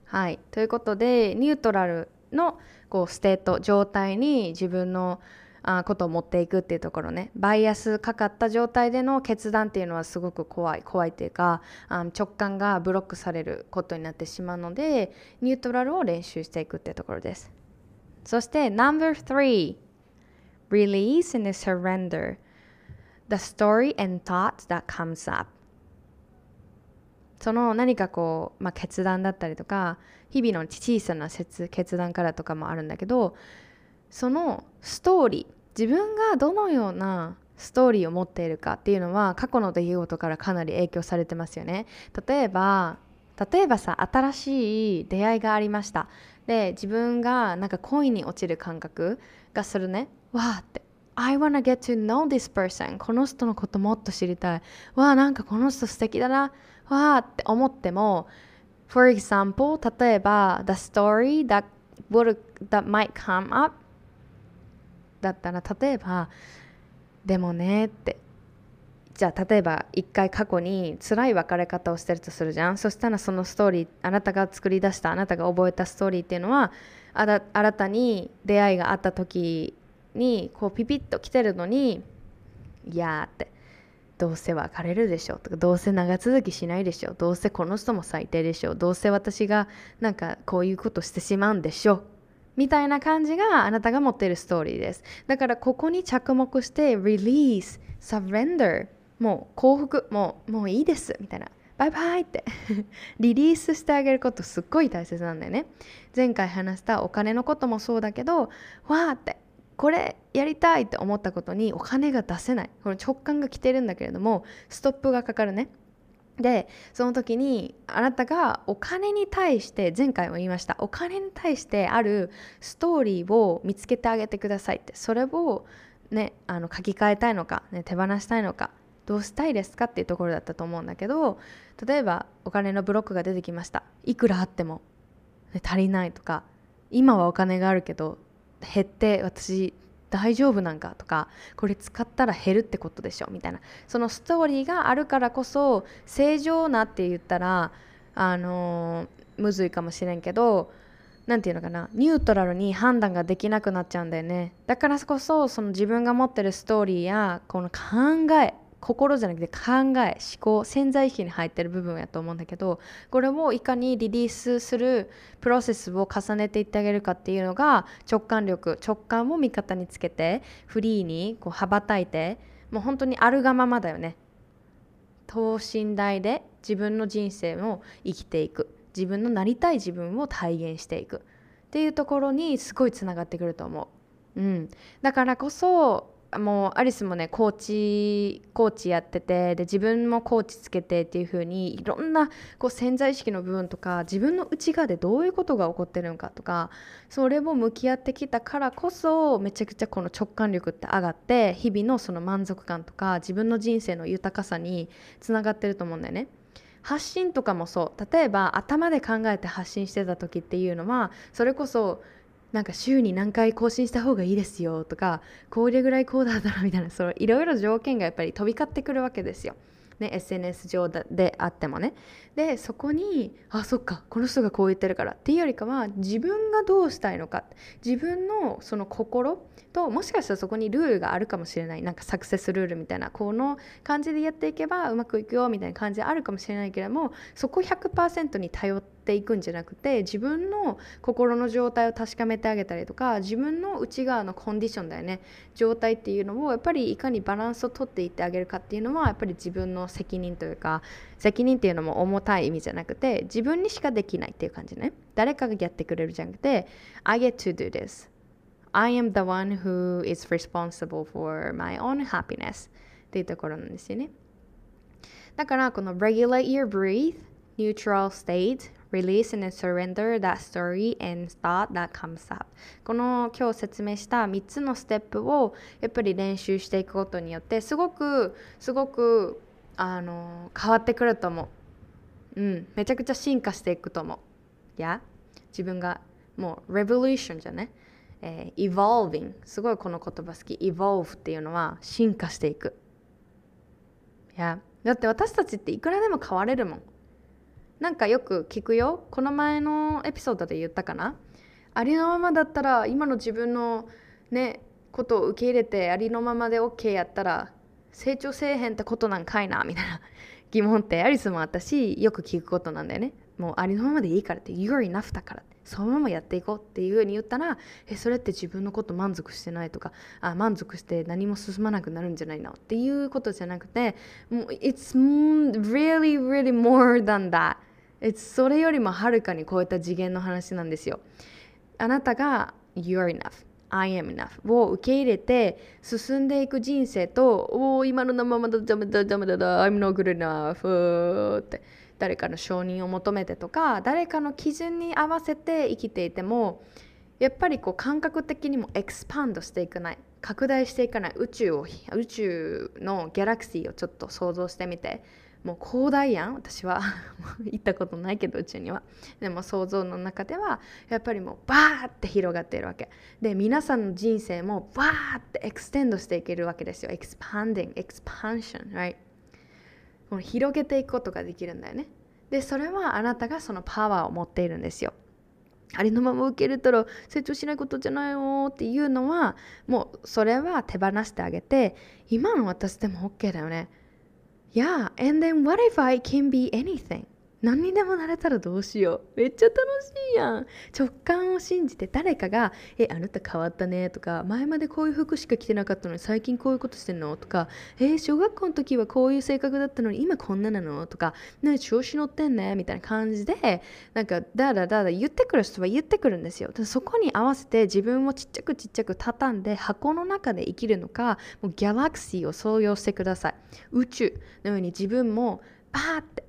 はい。ということでニュートラルのこう state 状態に自分のあ、ことを持っていくっていうところね。バイアスかかった状態での決断っていうのはすごく怖い。怖いっていうかあ直感がブロックされることになってしまうのでニュートラルを練習していくっていうところです。そして No.3 Release and surrender the story and thought that comes up. その何かこう、まあ、決断だったりとか日々の小さな決断からとかもあるんだけどそのストーリー自分がどのようなストーリーを持っているかっていうのは過去の出来事からかなり影響されてますよね。例えば例えばさ新しい出会いがありました。で自分がなんか恋に落ちる感覚がするね。わーって。I wanna get to know this person. この人のこともっと知りたい。わあなんかこの人素敵だな。わあって思っても For example 例えば The story that, would, that might come up だったら例えばでもねって。じゃあ例えば一回過去に辛い別れ方をしてるとするじゃん。そしたらそのストーリーあなたが作り出したあなたが覚えたストーリーっていうのは新たに出会いがあった時にこうピピッと来てるのにいやって。どうせ別れるでしょとかどうせ長続きしないでしょどうせこの人も最低でしょどうせ私がなんかこういうことしてしまうんでしょみたいな感じがあなたが持っているストーリーです。だからここに着目して release surrender もう幸福もうもういいです。みたいな。バイバイって。リリースしてあげることすっごい大切なんだよね。前回話したお金のこともそうだけどわーって。これやりたいって思ったことにお金が出せない。この直感が来てるんだけれどもストップがかかるね。でその時にあなたがお金に対して前回も言いました。お金に対してあるストーリーを見つけてあげてくださいって。それをねあの書き換えたいのか、ね、手放したいのかどうしたいですかっていうところだったと思うんだけど例えばお金のブロックが出てきました。いくらあっても、足りないとか今はお金があるけど減って私大丈夫なんかとかこれ使ったら減るってことでしょみたいな。そのストーリーがあるからこそ正常なって言ったらあのー、むずいかもしれんけど何て言うのかなニュートラルに判断ができなくなっちゃうんだよね。だからこそその自分が持ってるストーリーやこの考え心じゃなくて考え思考潜在意識に入ってる部分やと思うんだけどこれをいかにリリースするプロセスを重ねていってあげるかっていうのが直感力直感を味方につけてフリーにこう羽ばたいてもう本当にあるがままだよね。等身大で自分の人生を生きていく。自分のなりたい自分を体現していく。っていうところにすごいつながってくると思う。うん、だからこそもうアリスもねコーチコーチやっててで自分もコーチつけてっていう風にいろんなこう潜在意識の部分とか自分の内側でどういうことが起こってるのかとかそれも向き合ってきたからこそめちゃくちゃこの直感力って上がって日々のその満足感とか自分の人生の豊かさにつながってると思うんだよね。発信とかもそう例えば頭で考えて発信してた時っていうのはそれこそなんか週に何回更新した方がいいですよとかこれぐらいこうだったらみたいなそいろいろ条件がやっぱり飛び交ってくるわけですよ。ね、SNS 上であってもね。でそこにあそっかこの人がこう言ってるからっていうよりかは自分がどうしたいのか。自分のその心ともしかしたらそこにルールがあるかもしれない。なんかサクセスルールみたいなこの感じでやっていけばうまくいくよみたいな感じあるかもしれないけれどもそこ100%に頼ってていくんじゃなくて自分の心の状態を確かめてあげたりとか自分の内側のコンディションだよね状態っていうのをやっぱりいかにバランスをとっていってあげるかっていうのはやっぱり自分の責任というか責任っていうのも重たい意味じゃなくて自分にしかできないっていう感じね。誰かがやってくれるじゃなくて I get to do this. I am the one who is responsible for my own happiness. っていうところなんですよね。だからこの regulate your breathe neutral state release and surrender that story and thought that comes up. この今日説明した3つのステップをやっぱり練習していくことによってすごくすごくあの変わってくると思う。うんめちゃくちゃ進化していくと思う。いや自分がもう revolution じゃねえー、evolving すごいこの言葉好き。evolve っていうのは進化していく。いやだって私たちっていくらでも変われるもん。なんかよく聞くよ。この前のエピソードで言ったかな？ありのままだったら今の自分のねことを受け入れてありのままで OK やったら成長せえへんってことなんかいなみたいな 疑問ってアリスもあったしよく聞くことなんだよね。もうありのままでいいからって You're enough だからそのままやっていこうっていうふうに言ったらえそれって自分のこと満足してないとかあ満足して何も進まなくなるんじゃないの？っていうことじゃなくてもう It's really really more than that. それよりもはるかに超えた次元の話なんですよ。あなたが You're enough I am enough を受け入れて進んでいく人生とおお今のままだダメだダメだだ I'm not good enough って誰かの承認を求めてとか誰かの基準に合わせて生きていてもやっぱりこう感覚的にもエクスパンドしていかない拡大していかない宇宙を宇宙のギャラクシーをちょっと想像してみてもう広大やん私は 行ったことないけど宇宙には。でも想像の中ではやっぱりもうバーって広がっているわけ。で皆さんの人生もバーって extend していけるわけですよ。 expanding expansion right? この広げていくことができるんだよね。でそれはあなたがそのパワーを持っているんですよ。ありのまま受け入れたら成長しないことじゃないよっていうのはもうそれは手放してあげて今の私でも OK だよね。Yeah, and then what if I can be anything? 何にでもなれたらどうしよう。めっちゃ楽しいやん。直感を信じて誰かが「えあなた変わったね」とか「前までこういう服しか着てなかったのに最近こういうことしてんの?」とか「え小学校の時はこういう性格だったのに今こんななの?」とか「ね調子乗ってんね」みたいな感じでなんかだだだだ言ってくる人は言ってくるんですよ。そこに合わせて自分をちっちゃくちっちゃく畳んで箱の中で生きるのかもうギャラクシーを想像してください。宇宙のように自分もパーって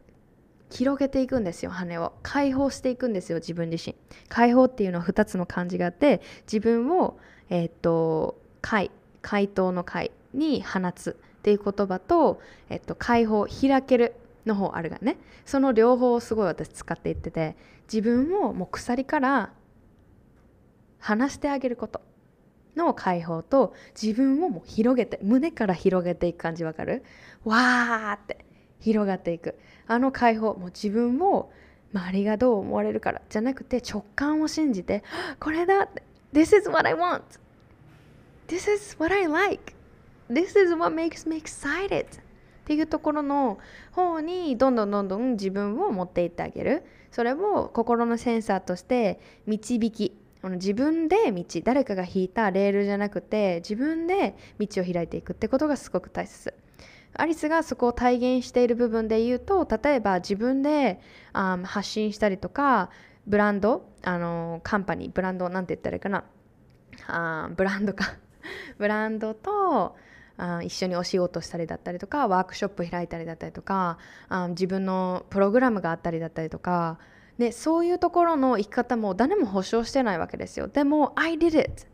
広げていくんですよ羽を。解放していくんですよ自分自身。解放っていうのは2つの漢字があって自分をえー、っと解解凍の解に放つ。っていう言葉と、えっと、解放開けるの方あるがね。その両方をすごい私使っていってて自分をもう鎖から離してあげること。の解放と自分をもう広げて胸から広げていく感じわかる？わーって。広がっていく。あの解放もう自分を周りがどう思われるからじゃなくて直感を信じてこれだ This is what I want. This is what I like. This is what makes me excited. っていうところの方にどんどんどんどん自分を持っていってあげる。それを心のセンサーとして導き自分で道誰かが引いたレールじゃなくて自分で道を開いていくってことがすごく大切。アリスがそこを体現している部分で言うと例えば自分で、あ発信したりとかブランドあのカンパニーブランドなんて言ったらいいかな。あブランドか。ブランドとあ一緒にお仕事したりだったりとかワークショップ開いたりだったりとかあ自分のプログラムがあったりだったりとか。でそういうところの生き方も誰も保証してないわけですよ。でも I did it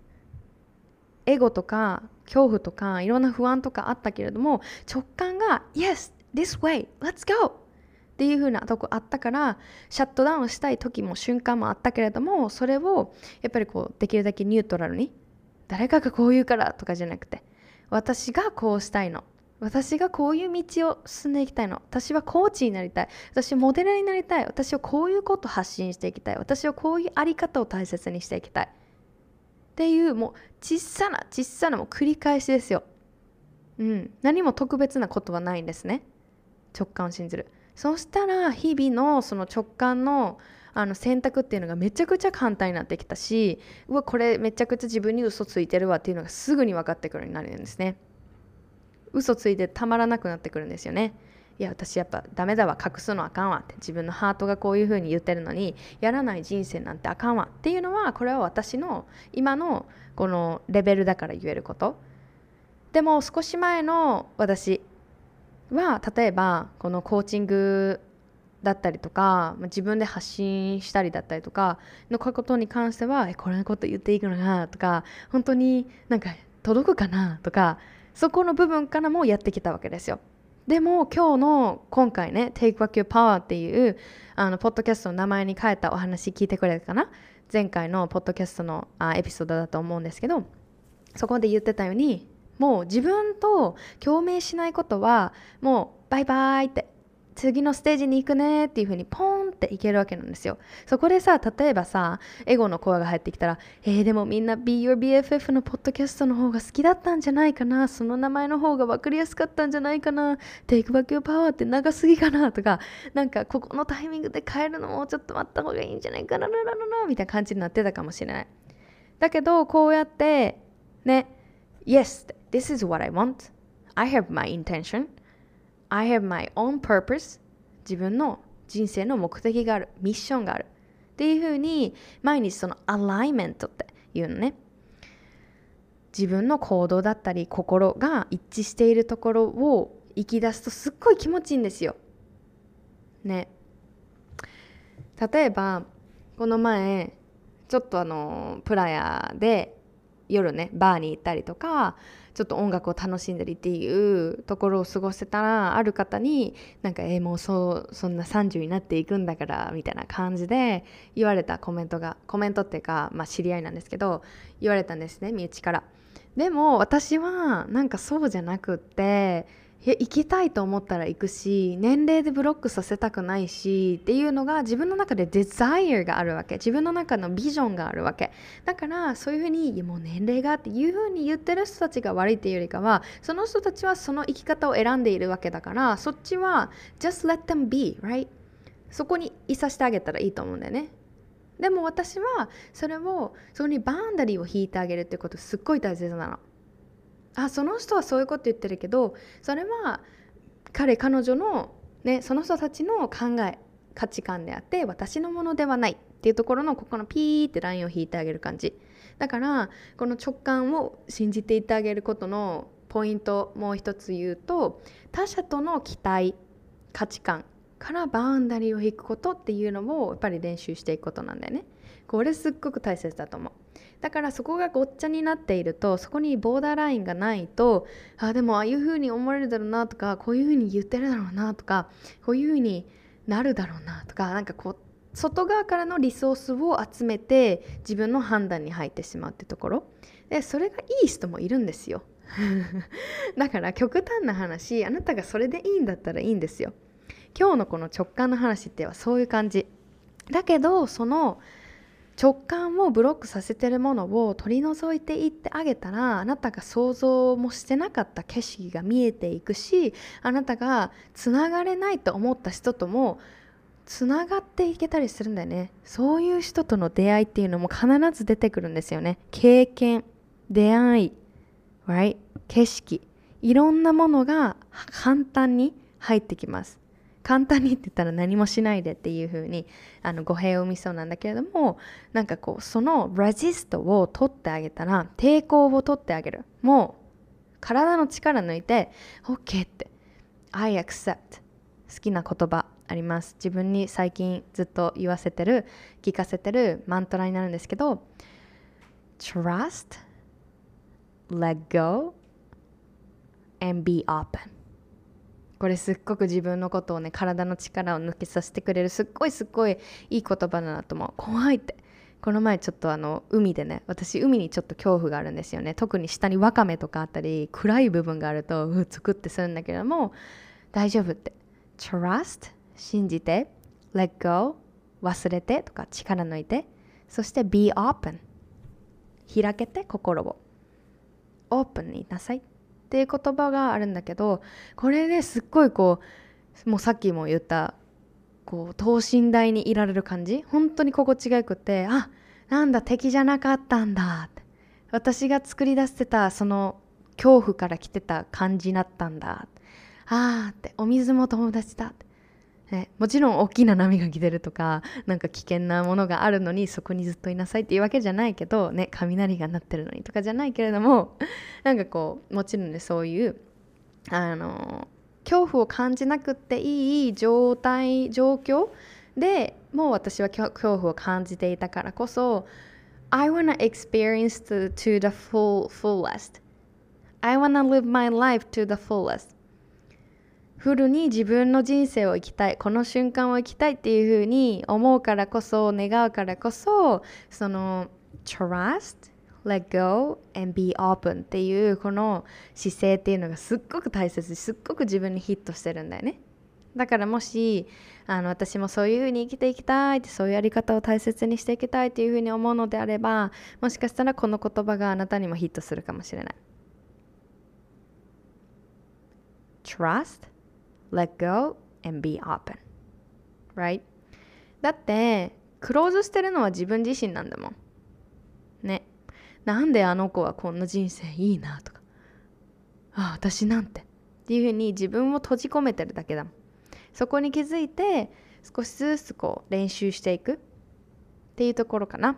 エゴとか恐怖とかいろんな不安とかあったけれども直感が Yes, this way, let's go! っていう風なとこあったからシャットダウンしたい時も瞬間もあったけれどもそれをやっぱりこうできるだけニュートラルに誰かがこう言うからとかじゃなくて私がこうしたいの私がこういう道を進んでいきたいの私はコーチになりたい私はモデルになりたい私はこういうことを発信していきたい私はこういうあり方を大切にしていきたい。っていうもう小さな小さなもう繰り返しですよ。うん、何も特別なことはないんですね。直感を信じる。そしたら日々のその直感のあの選択っていうのがめちゃくちゃ簡単になってきたしうわこれめちゃくちゃ自分に嘘ついてるわっていうのがすぐに分かってくるようになるんですね。嘘ついてたまらなくなってくるんですよね。いや私やっぱダメだわ隠すのあかんわって自分のハートがこういう風に言ってるのにやらない人生なんてあかんわっていうのはこれは私の今のこのレベルだから言えることでも少し前の私は例えばこのコーチングだったりとか自分で発信したりだったりとかのことに関してはえこれのこと言っていいのかなとか本当になんか届くかなとかそこの部分からもやってきたわけですよ。でも今日の今回ね Take Back Your Power っていうあのポッドキャストの名前に変えたお話聞いてくれたかな？前回のポッドキャストのあエピソードだと思うんですけどそこで言ってたようにもう自分と共鳴しないことはもうバイバイって次のステージに行くねっていう風にポンっていけるわけなんですよ。そこでさ例えばさエゴの声が入ってきたらえー、でもみんな Be Your BFF のポッドキャストの方が好きだったんじゃないかな。その名前の方が分かりやすかったんじゃないかな。Take Back Your Power って長すぎかな。とかなんかここのタイミングで変えるのもちょっと待った方がいいんじゃないかなななななみたいな感じになってたかもしれない。だけどこうやってね Yes, this is what I want. I have my intention. I have my own purpose 自分の人生の目的があるミッションがあるっていうふうに毎日そのアライメントっていうのね自分の行動だったり心が一致しているところを生き出すとすっごい気持ちいいんですよ。ね。例えばこの前ちょっとあのプラヤで夜ねバーに行ったりとかちょっと音楽を楽しんだりっていうところを過ごせたらある方になんか「えー、もうそうそんな30になっていくんだから」みたいな感じで言われたコメントがコメントっていうか、まあ、知り合いなんですけど言われたんですね身内から。でも私はなんかそうじゃなくってや行きたいと思ったら行くし年齢でブロックさせたくないしっていうのが自分の中でデザイアがあるわけ。自分の中のビジョンがあるわけ。だからそういうふうにもう年齢がっていうふうに言ってる人たちが悪いっていうよりかはその人たちはその生き方を選んでいるわけだからそっちは just let them be right? そこにいさせてあげたらいいと思うんだよね。でも私はそれをそこにバンダリーを引いてあげるってことすっごい大切なの。あその人はそういうこと言ってるけどそれは彼彼女の、ね、その人たちの考え価値観であって私のものではないっていうところのここのピーってラインを引いてあげる感じ。だからこの直感を信じていってあげることのポイントもう一つ言うと他者との期待価値観からバウンダリーを引くことっていうのをやっぱり練習していくことなんだよね。これすっごく大切だと思う。だからそこがごっちゃになっているとそこにボーダーラインがないとあでもああいうふうに思われるだろうなとかこういうふうに言ってるだろうなとかこういうふうになるだろうなとかなんかこう外側からのリソースを集めて自分の判断に入ってしまうってところ。でそれがいい人もいるんですよ。だから極端な話あなたがそれでいいんだったらいいんですよ。今日のこの直感の話ってはそういう感じ。だけどその直感をブロックさせてるものを取り除いていってあげたらあなたが想像もしてなかった景色が見えていくしあなたがつながれないと思った人ともつながっていけたりするんだよね。そういう人との出会いっていうのも必ず出てくるんですよね。経験出会い、right? 景色。いろんなものが簡単に入ってきます。簡単にって言ったら何もしないでっていう風にあに語弊を生みそうなんだけれどもなんかこうそのレジストを取ってあげたら抵抗を取ってあげる。もう体の力抜いて OK って I accept 好きな言葉あります。自分に最近ずっと言わせてる聞かせてるマントラになるんですけど Trust let go and be open. これすっごく自分のことをね体の力を抜けさせてくれるすっごいすっごいいい言葉だなと思う。怖いって。この前ちょっとあの海でね私海にちょっと恐怖があるんですよね。特に下にワカメとかあったり暗い部分があるとうつくってするんだけれども大丈夫って。Trust 信じて。Let go 忘れてとか力抜いて。そして be open 開けて心を。オープンにいなさい。っていう言葉があるんだけどこれですっごいこうもうさっきも言ったこう等身大にいられる感じ？本当に心地がよくてあなんだ敵じゃなかったんだって。私が作り出してたその恐怖から来てた感じだったんだあーってお水も友達だって。ね、もちろん大きな波が来てるとかなんか危険なものがあるのにそこにずっといなさいっていうわけじゃないけど、ね、雷が鳴ってるのにとかじゃないけれども なんかこうもちろんねそういうあの恐怖を感じなくていい状態状況でもう私は恐怖を感じていたからこそ I wanna experience to, to the full fullest. I wanna live my life to the fullest. フルに自分の人生を生きたいこの瞬間を生きたいっていうふうに思うからこそ願うからこそその trust let go and be open っていうこの姿勢っていうのがすっごく大切すっごく自分にヒットしてるんだよねだからもしあの私もそういうふうに生きていきたいってそういうやり方を大切にしていきたいっていうふうに思うのであればもしかしたらこの言葉があなたにもヒットするかもしれない。Trust, let go, and be open. Right? だってクローズしてるのは自分自身なんだもん。ね。なんであの子はこんな人生いいなとか。ああ、私なんて。っていうふうに自分を閉じ込めてるだけだもん。そこに気づいて少しずつこう練習していくっていうところかな。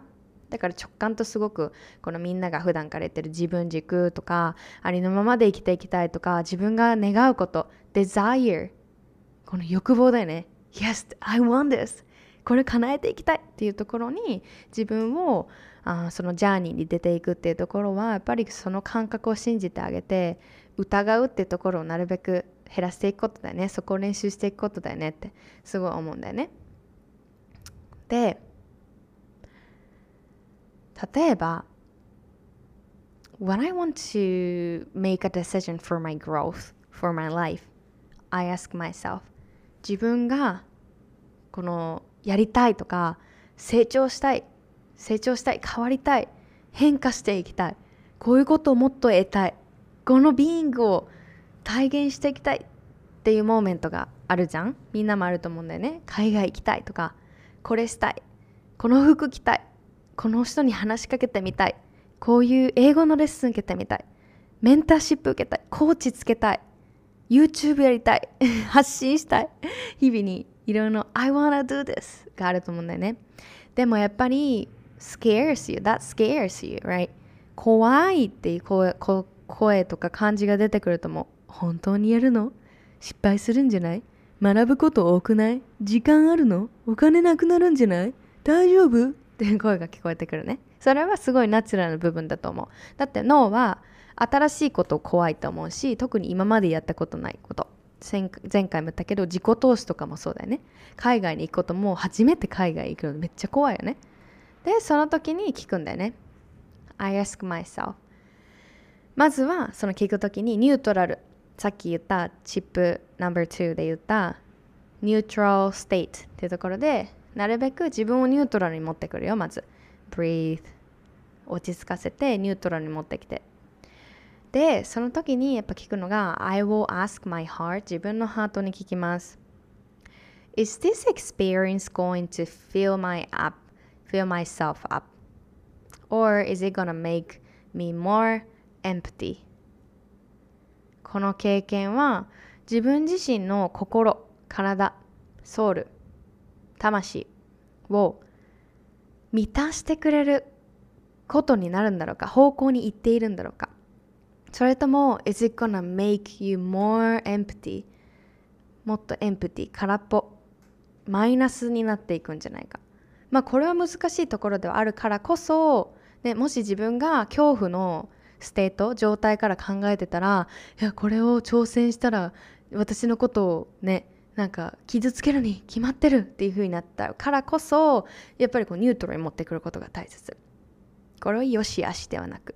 だから直感とすごくこのみんなが普段から言ってる自分軸とかありのままで生きていきたいとか自分が願うこと desire この欲望だよね。Yes, I want this これ叶えていきたいっていうところに自分をあそのジャーニーに出ていくっていうところはやっぱりその感覚を信じてあげて疑うっていうところをなるべく減らしていくことだよね。そこを練習していくことだよねってすごい思うんだよね。で例えば When I want to make a decision for my growth, for my life, I ask myself 自分がこのやりたいとか成長したい成長したい変わりたい変化していきたいこういうことをもっと得たいこのビーイングを体現していきたいっていうモーメントがあるじゃん。みんなもあると思うんだよね。海外行きたいとかこれしたいこの服着たいこの人に話しかけてみたい。こういう英語のレッスン受けてみたい。メンターシップ受けたい。コーチつけたい。YouTube やりたい。発信したい。日々にいろいろ I wanna do this があると思うんだよね。でもやっぱり scares you. That scares you right? 怖いっていう声声とか感じが出てくるとも本当にやるの？失敗するんじゃない？学ぶこと多くない？時間あるの？お金なくなるんじゃない？大丈夫？っていう声が聞こえてくるね。それはすごいナチュラルな部分だと思う。だって脳は新しいことを怖いと思うし特に今までやったことないこと。前回も言ったけど自己投資とかもそうだよね。海外に行くことも初めて海外行くのめっちゃ怖いよね。でその時に聞くんだよね。I ask myself まずはその聞く時にニュートラル。さっき言ったチップ No.2 で言った neutral state っていうところでなるべく自分をニュートラルに持ってくるよまず breathe 落ち着かせてニュートラルに持ってきてでその時にやっぱ聞くのが I will ask my heart 自分のハートに聞きます Is this experience going to fill my up fill myself up or is it gonna make me more empty この経験は自分自身の心体ソウル魂を満たしてくれることになるんだろうか方向に行っているんだろうか。それとも Is it gonna make you more empty? もっと empty 空っぽマイナスになっていくんじゃないか。まあこれは難しいところではあるからこそ、ね、もし自分が恐怖の state 状態から考えてたらいやこれを挑戦したら私のことをねなんか傷つけるに決まってるっていう風になったからこそやっぱりこうニュートラルに持ってくることが大切。これはよしあしではなく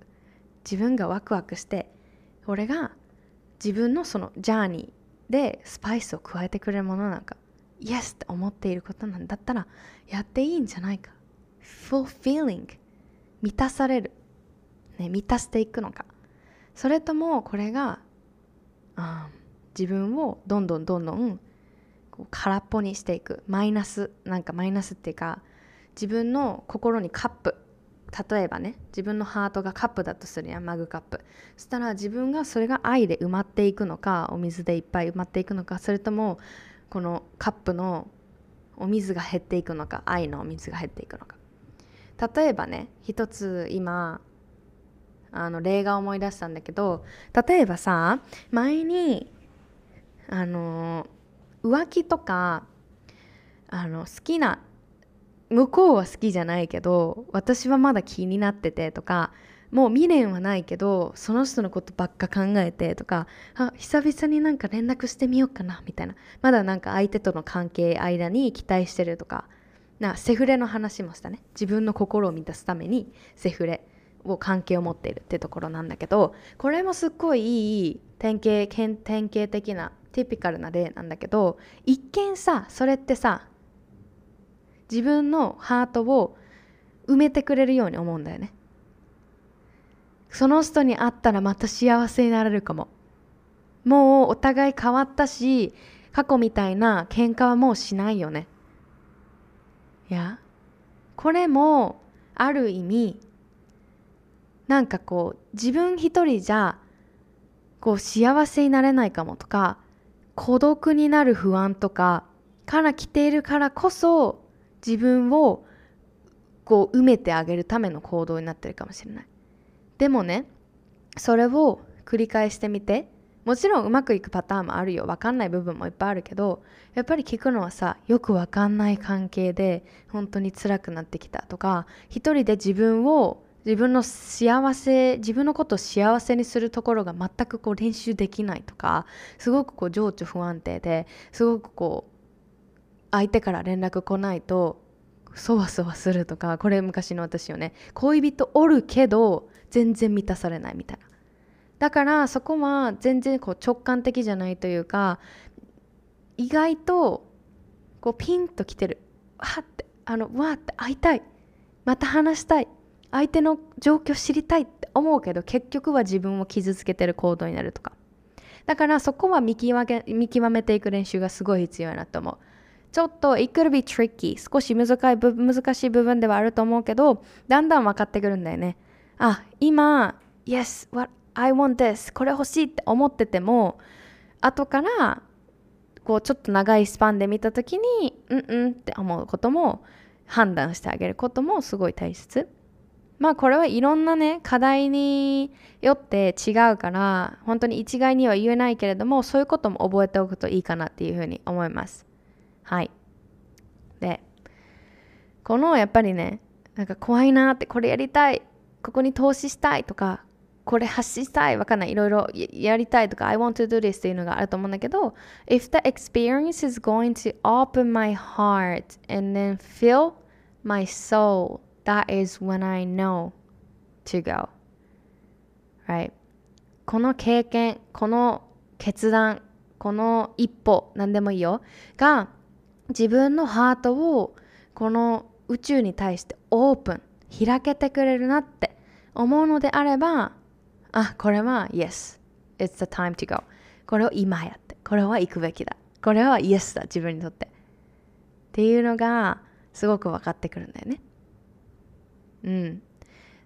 自分がワクワクしてこれが自分のそのジャーニーでスパイスを加えてくれるものなんかイエスって思っていることなんだったらやっていいんじゃないか。fulfilling 満たされる、ね、満たしていくのか。それともこれがあ自分をどんどんどんどん空っぽにしていく。マイナスなんかマイナスっていうか自分の心にカップ。例えばね自分のハートがカップだとするやん。マグカップ。そしたら自分がそれが愛で埋まっていくのかお水でいっぱい埋まっていくのかそれともこのカップのお水が減っていくのか愛のお水が減っていくのか。例えばね一つ今あの例が思い出したんだけど例えばさ前にあの浮気とかあの好きな向こうは好きじゃないけど私はまだ気になっててとかもう未練はないけどその人のことばっか考えてとかあ久々になんか連絡してみようかなみたいな。まだなんか相手との関係間に期待してるとかなセフレの話もしたね。自分の心を満たすためにセフレを関係を持っているってところなんだけどこれもすっごいいい典型典型的なティピカルな例なんだけど一見さそれってさ自分のハートを埋めてくれるように思うんだよね。その人に会ったらまた幸せになれるかも。もうお互い変わったし過去みたいな喧嘩はもうしないよね。いやこれもある意味なんかこう自分一人じゃこう幸せになれないかもとか孤独になる不安とかから来ているからこそ自分をこう埋めてあげるための行動になってるかもしれない。でもねそれを繰り返してみてもちろんうまくいくパターンもあるよ。分かんない部分もいっぱいあるけどやっぱり聞くのはさよく分かんない関係で本当に辛くなってきたとか一人で自分を自分の幸せ自分のことを幸せにするところが全くこう練習できないとかすごくこう情緒不安定ですごくこう相手から連絡来ないとそわそわするとかこれ昔の私よね。恋人おるけど全然満たされないみたいな。だからそこは全然こう直感的じゃないというか意外とこうピンときてる。わってあのわって会いたい。また話したい。相手の状況知りたいって思うけど結局は自分を傷つけてる行動になるとか。だからそこは見極め見極めていく練習がすごい必要やなと思う。ちょっと it could be tricky 少し難しい部分ではあると思うけどだんだん分かってくるんだよね。あ今 yes what I want this これ欲しいって思ってても後からこうちょっと長いスパンで見た時にうんうんって思うことも判断してあげることもすごい大切。まあこれはいろんなね課題によって違うから本当に一概には言えないけれどもそういうことも覚えておくといいかなっていうふうに思います。はい。でこのやっぱりねなんか怖いなってこれやりたいここに投資したいとかこれ発信したいわかんないいろいろやりたいとか I want to do this っていうのがあると思うんだけど if the experience is going to open my heart and then fill my soul that is when I know to go right? この経験この決断この一歩何でもいいよ。が自分のハートをこの宇宙に対してオープン開けてくれるなって思うのであればあこれは Yes it's the time to go. これを今やってこれは行くべきだ。これは Yes だ自分にとって。っていうのがすごく分かってくるんだよね。うん。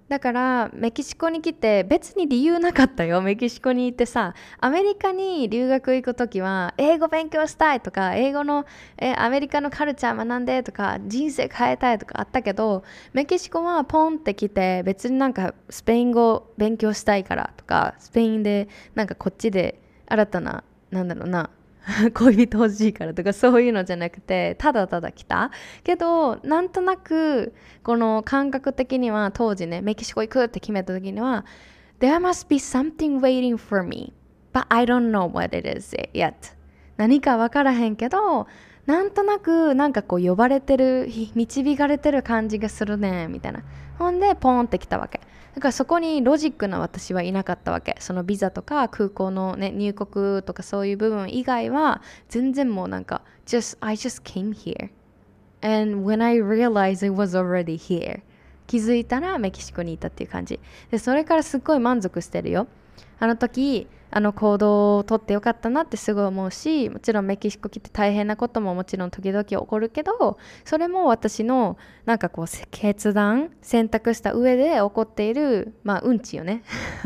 だからメキシコに来て別に理由なかったよ。メキシコに行ってさアメリカに留学行く時は英語勉強したいとか英語のえアメリカのカルチャー学んでとか人生変えたいとかあったけどメキシコはポンって来て別になんかスペイン語勉強したいからとかスペインでなんかこっちで新たななんだろうな 恋人欲しいからとかそういうのじゃなくてただただ来た。けどなんとなくこの感覚的には当時ねメキシコ行くって決めた時には There must be something waiting for me but I don't know what it is yet. 何か分からへんけどなんとなくなんかこう呼ばれてる導かれてる感じがするねみたいな。ほんでポンって来たわけ。だからそこにロジックな私はいなかったわけ。そのビザとか空港の、ね、入国とかそういう部分以外は全然もうなんか just I just came here. And when I realized I was already here 気づいたらメキシコにいたっていう感じ。でそれからすっごい満足してるよ。あの時あの行動をとってよかったなってすごい思うしもちろんメキシコ来て大変なことももちろん時々起こるけどそれも私のなんかこう決断選択した上で起こっているまあうんちよね。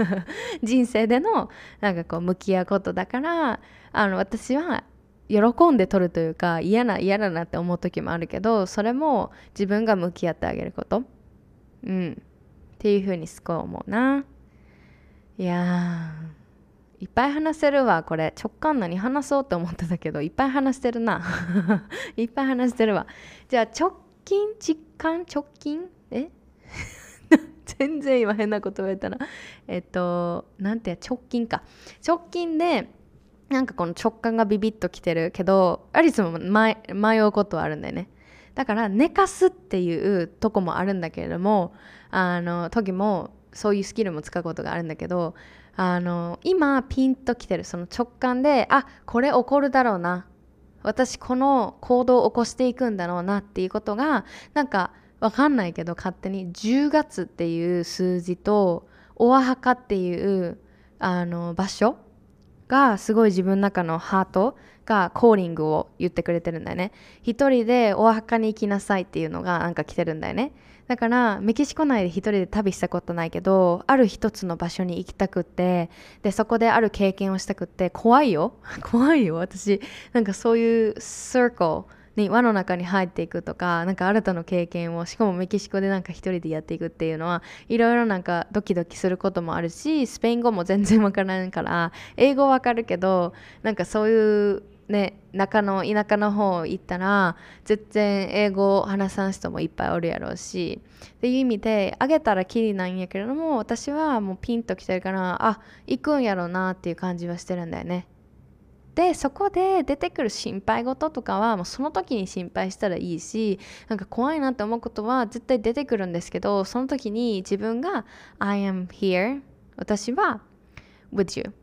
人生でのなんかこう向き合うことだからあの私は喜んで取るというか嫌な嫌だなって思う時もあるけどそれも自分が向き合ってあげること。うん。っていうふうにすごい思うな。いやいっぱい話せるわこれ。直感何話そうって思ってたけどいっぱい話してるな。いっぱい話してるわ。じゃあ直近？実感？直近？え？全然今変なこと言えたな。えっとなんて直近か。直近でなんかこの直感がビビッときてるけどアリスも迷うことはあるんだよね。だから寝かすっていうとこもあるんだけれどもあの時もそういうスキルも使うことがあるんだけどあの今ピンときてるその直感であこれ起こるだろうな。私この行動を起こしていくんだろうなっていうことがなんかわかんないけど勝手に10月っていう数字とオアハカっていうあの場所がすごい自分の中のハートがコーリングを言ってくれてるんだよね。一人でお墓に行きなさいっていうのがなんか来てるんだよね。だからメキシコ内で一人で旅したことないけどある一つの場所に行きたくってでそこである経験をしたくって怖いよ。怖いよ。私なんかそういうサークルに輪の中に入っていくとかなんか新たな経験をしかもメキシコでなんか一人でやっていくっていうのはいろいろなんかドキドキすることもあるしスペイン語も全然わからないから英語わかるけどなんかそういうね中の田舎の方行ったら全然英語を話さん人もいっぱいおるやろうしっていう意味であげたらきりなんやけれども私はもうピンときてるからあ行くんやろうなっていう感じはしてるんだよね。でそこで出てくる心配事とかはもうその時に心配したらいいしなんか怖いなって思うことは絶対出てくるんですけどその時に自分が I am here 私は with you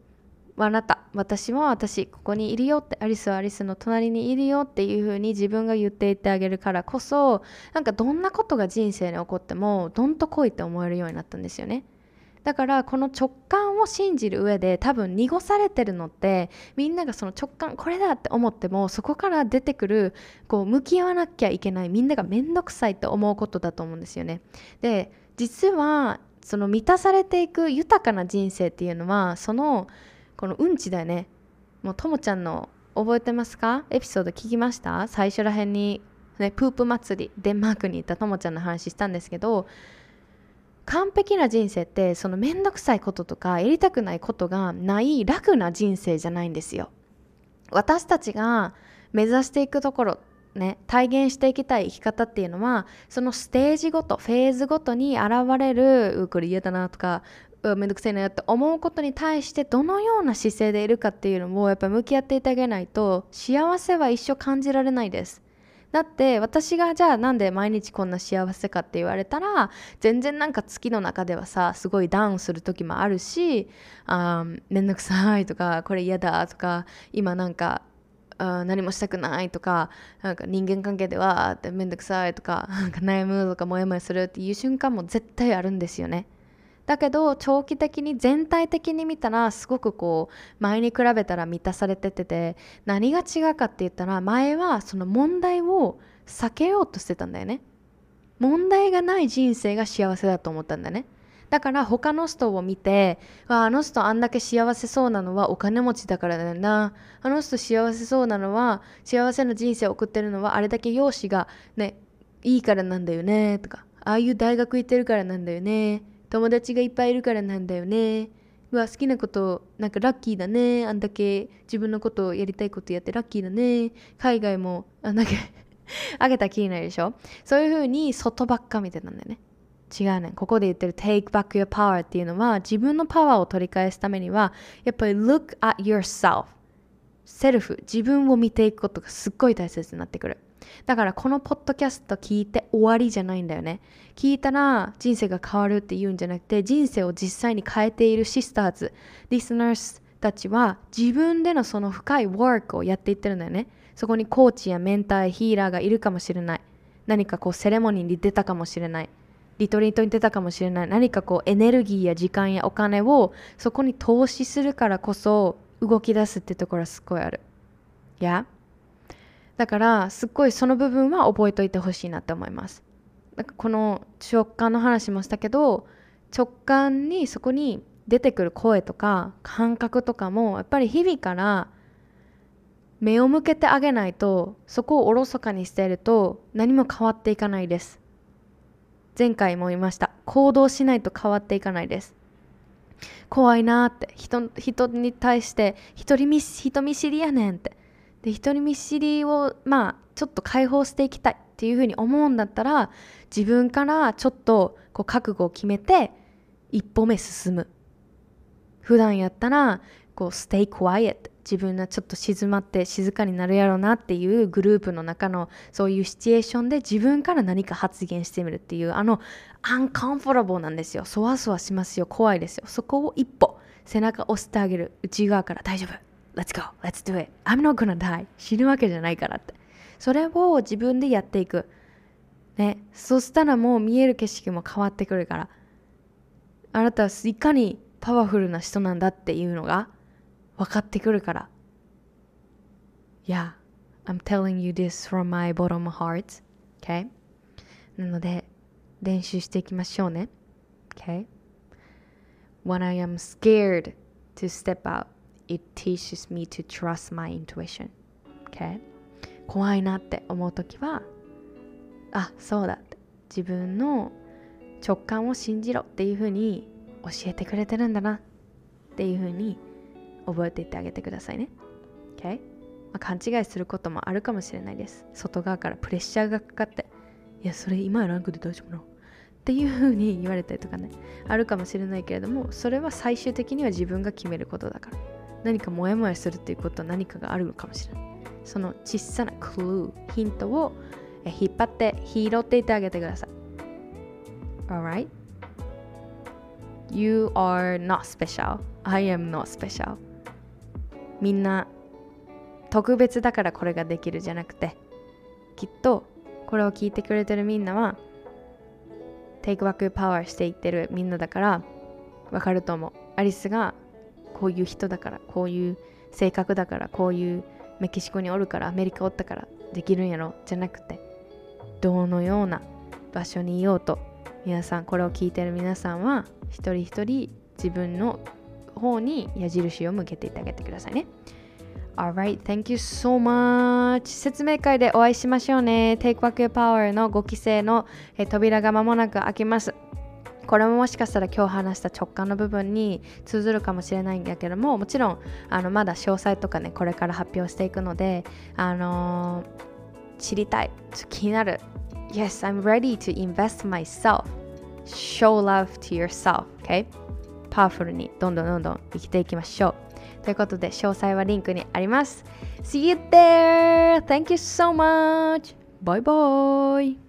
あなた私は私ここにいるよってアリスはアリスの隣にいるよっていう風に自分が言っていってあげるからこそなんかどんなことが人生に起こってもどんと来いって思えるようになったんですよね。だからこの直感を信じる上で多分濁されてるのってみんながその直感これだって思ってもそこから出てくるこう向き合わなきゃいけないみんなが面倒くさいって思うことだと思うんですよね。で実はその満たされていく豊かな人生っていうのはそのこのうんちだよね。もうともちゃんの覚えてますか？エピソード聞きました？最初らへんに、ね、プープ祭りデンマークに行ったともちゃんの話したんですけど完璧な人生ってその面倒くさいこととかやりたくないことがない楽な人生じゃないんですよ。私たちが目指していくところね、体現していきたい生き方っていうのはそのステージごとフェーズごとに現れるうこれ嫌だなとかめんどくさいなって思うことに対してどのような姿勢でいるかっていうのもやっぱ向き合っていてあげないと幸せは一生感じられないですだって私がじゃあなんで毎日こんな幸せかって言われたら全然なんか月の中ではさすごいダウンする時もあるしあめんどくさいとかこれ嫌だとか今なんかあ何もしたくないとかなんか人間関係ではってめんどくさいとかなんか悩むとかモヤモヤするっていう瞬間も絶対あるんですよね。だけど長期的に全体的に見たらすごくこう前に比べたら満たされてて何が違うかって言ったら前はその問題を避けようとしてたんだよね。問題がない人生が幸せだと思ったんだね。だから他の人を見てあの人あんだけ幸せそうなのはお金持ちだからだよなあの人幸せそうなのは幸せな人生を送ってるのはあれだけ容姿がねいいからなんだよねとかああいう大学行ってるからなんだよね。友達がいっぱいいるからなんだよね。うわ好きなことなんかラッキーだね。あんだけ自分のことをやりたいことやってラッキーだね。海外もあんだけ あげたきりないでしょ？そういうふうに外ばっか見てたんだよね。違うね。ここで言ってる take back your power っていうのは自分のパワーを取り返すためにはやっぱり look at yourself セルフ。自分を見ていくことがすっごい大切になってくる。だからこのポッドキャスト聞いて終わりじゃないんだよね。聞いたら人生が変わるって言うんじゃなくて人生を実際に変えているシスターズ、リスナーズたちは自分でのその深いワークをやっていってるんだよね。そこにコーチやメンター、ヒーラーがいるかもしれない。何かこうセレモニーに出たかもしれない。リトリートに出たかもしれない。何かこうエネルギーや時間やお金をそこに投資するからこそ動き出すってところはすごいある。や、yeah? だからすっごいその部分は覚えといてほしいなって思います。なんかこの直感の話もしたけど直感にそこに出てくる声とか感覚とかもやっぱり日々から目を向けてあげないとそこをおろそかにしていると何も変わっていかないです。前回も言いました。行動しないと変わっていかないです。怖いなって。人人に対して人見人見知りやねんって。で人見知りをまあちょっと解放していきたいっていうふうに思うんだったら自分からちょっとこう覚悟を決めて一歩目進む。普段やったらこう stay quiet 自分がちょっと静まって静かになるやろうなっていうグループの中のそういうシチュエーションで自分から何か発言してみるっていうあのアンコンフォラボーなんですよ。そわそわしますよ。怖いですよ。そこを一歩背中押してあげる。内側から大丈夫。Let's go Let's do it I'm not gonna die 死ぬわけじゃないからってそれを自分でやっていくねそしたらもう見える景色も変わってくるからあなたはいかにパワフルな人なんだっていうのが分かってくるから。Yeah, I'm telling you this from my bottom heart. Okay? なので、練習していきましょうね。Okay? When I am scared to step out, it teaches me to trust my intuition. Okay? 怖いなって思うときは、あ、そうだって。自分の直感を信じろっていうふうに教えてくれてるんだなっていうふうに覚えていってあげてくださいね。Okay? まあ、勘違いすることもあるかもしれないです。外側からプレッシャーがかかって、いや、それ今ランクで大丈夫なのっていうふうに言われたりとかね、あるかもしれないけれども、それは最終的には自分が決めることだから。何かモヤモヤするっていうことは何かがあるのかもしれない。その小さなクルー、ヒントを引っ張って拾っていってあげてください。Alright? You are not special. I am not special. みんな特別だからこれができるじゃなくてきっとこれを聞いてくれてるみんなは Take Back Power していってるみんなだからわかると思うアリスがこういう人だからこういう性格だからこういうメキシコにおるからアメリカおったからできるんやろじゃなくてどのような場所にいようと皆さんこれを聞いてる皆さんは一人一人自分の方に矢印を向けていってあげてくださいね。Alright, thank you so much. 説明会でお会いしましょうね。Take Back Your Power の5期生の扉が間もなく開きます。これももしかしたら今日話した直感の部分に通ずるかもしれないんだけどももちろんあのまだ詳細とかねこれから発表していくのであのー、知りたい気になる Yes, I'm ready to invest myself Show love to yourself, OK? パワフルにどんどんどんどん生きていきましょう。ということで、詳細はリンクにあります。See you there! Thank you so much! Bye bye!